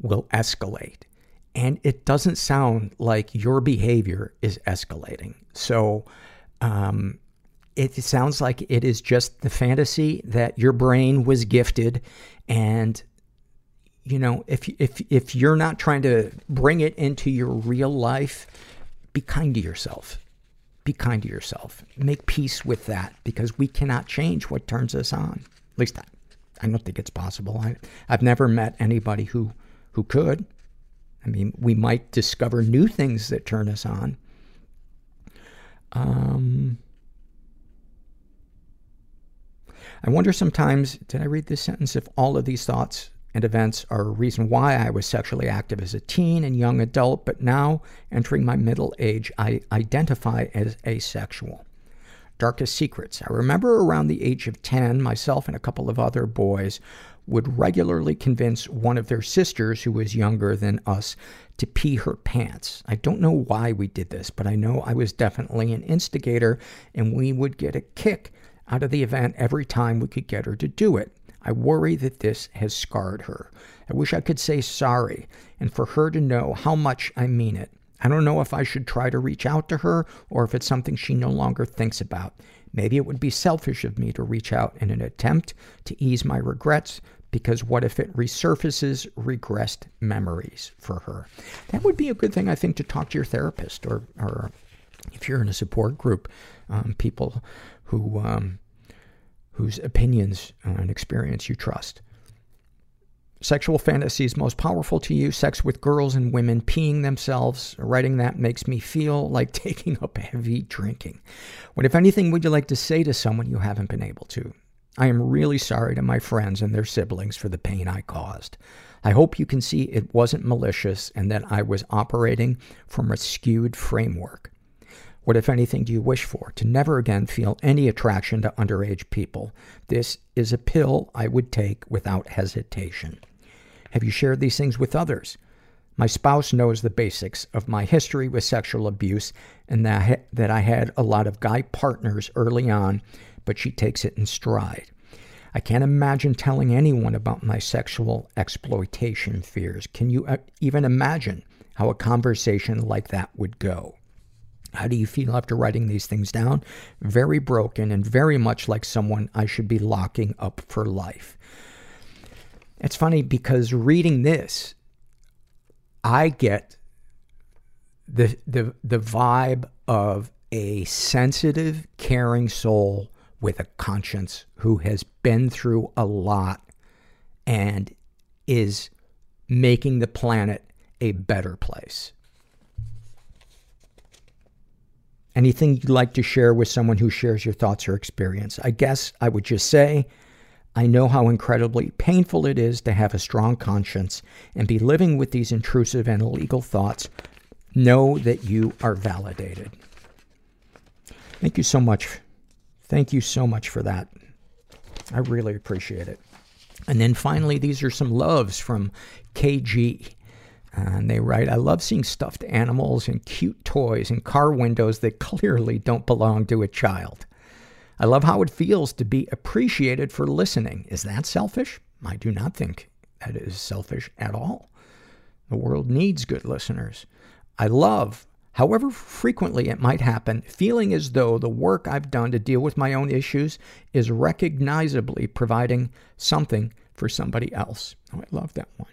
will escalate. And it doesn't sound like your behavior is escalating. So, um, it sounds like it is just the fantasy that your brain was gifted and you know, if if if you're not trying to bring it into your real life, be kind to yourself. Be kind to yourself. Make peace with that because we cannot change what turns us on. At least I, I don't think it's possible. I, I've never met anybody who who could. I mean, we might discover new things that turn us on. Um, I wonder sometimes, did I read this sentence? If all of these thoughts and events are a reason why I was sexually active as a teen and young adult, but now, entering my middle age, I identify as asexual. Darkest secrets. I remember around the age of 10, myself and a couple of other boys would regularly convince one of their sisters, who was younger than us, to pee her pants. I don't know why we did this, but I know I was definitely an instigator, and we would get a kick out of the event every time we could get her to do it. I worry that this has scarred her. I wish I could say sorry and for her to know how much I mean it. I don't know if I should try to reach out to her or if it's something she no longer thinks about. Maybe it would be selfish of me to reach out in an attempt to ease my regrets because what if it resurfaces regressed memories for her? That would be a good thing, I think, to talk to your therapist or, or if you're in a support group, um, people who um, whose opinions and experience you trust. Sexual fantasies most powerful to you, sex with girls and women, peeing themselves, writing that makes me feel like [LAUGHS] taking up heavy drinking. What, if anything, would you like to say to someone you haven't been able to? I am really sorry to my friends and their siblings for the pain I caused. I hope you can see it wasn't malicious and that I was operating from a skewed framework. What, if anything, do you wish for? To never again feel any attraction to underage people. This is a pill I would take without hesitation. Have you shared these things with others? My spouse knows the basics of my history with sexual abuse and that, that I had a lot of guy partners early on, but she takes it in stride. I can't imagine telling anyone about my sexual exploitation fears. Can you uh, even imagine how a conversation like that would go? How do you feel after writing these things down? Very broken and very much like someone I should be locking up for life. It's funny because reading this, I get the the the vibe of a sensitive, caring soul with a conscience who has been through a lot and is making the planet a better place. Anything you'd like to share with someone who shares your thoughts or experience? I guess I would just say, I know how incredibly painful it is to have a strong conscience and be living with these intrusive and illegal thoughts. Know that you are validated. Thank you so much. Thank you so much for that. I really appreciate it. And then finally, these are some loves from KG. And they write, I love seeing stuffed animals and cute toys and car windows that clearly don't belong to a child. I love how it feels to be appreciated for listening. Is that selfish? I do not think that is selfish at all. The world needs good listeners. I love, however frequently it might happen, feeling as though the work I've done to deal with my own issues is recognizably providing something for somebody else. Oh, I love that one.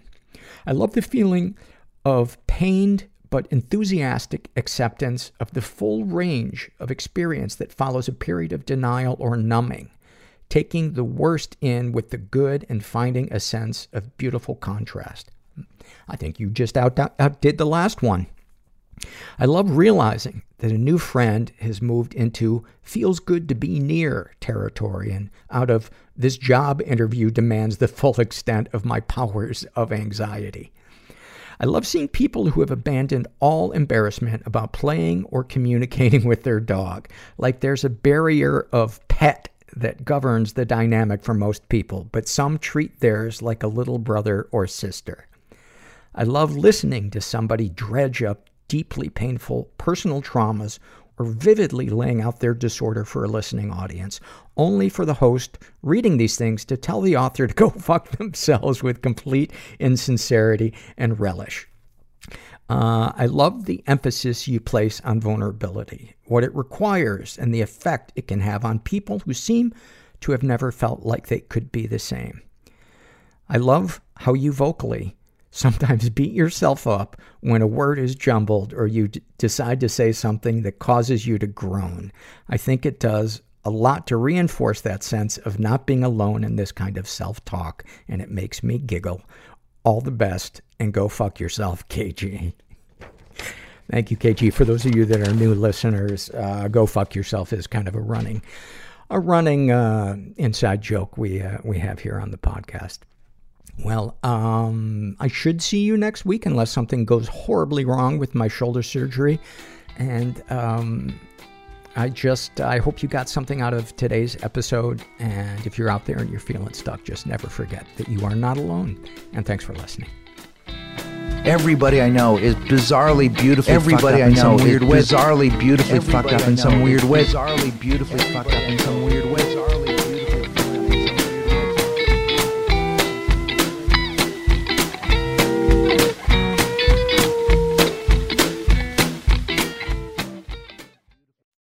I love the feeling of pained but enthusiastic acceptance of the full range of experience that follows a period of denial or numbing, taking the worst in with the good and finding a sense of beautiful contrast. I think you just out, outdid the last one. I love realizing that a new friend has moved into feels good to be near territory and out of this job interview demands the full extent of my powers of anxiety. I love seeing people who have abandoned all embarrassment about playing or communicating with their dog, like there's a barrier of pet that governs the dynamic for most people, but some treat theirs like a little brother or sister. I love listening to somebody dredge up deeply painful personal traumas or vividly laying out their disorder for a listening audience, only for the host reading these things to tell the author to [LAUGHS] go fuck themselves with complete insincerity and relish. Uh, I love the emphasis you place on vulnerability, what it requires, and the effect it can have on people who seem to have never felt like they could be the same. I love how you vocally sometimes [LAUGHS] beat yourself up when a word is jumbled or you d- decide to say something that causes you to groan. I think it does a lot to reinforce that sense of not being alone in this kind of self talk, and it makes me giggle. All the best, and go fuck yourself, [LAUGHS] KG. Thank you, KG. For those of you that are new listeners, uh, go fuck yourself is kind of a running, a running uh, inside joke we uh, we have here on the podcast. Well, um, I should see you next week unless something goes horribly wrong with my shoulder surgery. And um, I just, I hope you got something out of today's episode. And if you're out there and you're feeling stuck, just never forget that you are not alone. And thanks for listening. Everybody I know is bizarrely beautifully Everybody fucked up I in know some weird way. bizarrely beautifully Everybody fucked up in some weird way. Bizarrely beautifully fucked up in some weird way.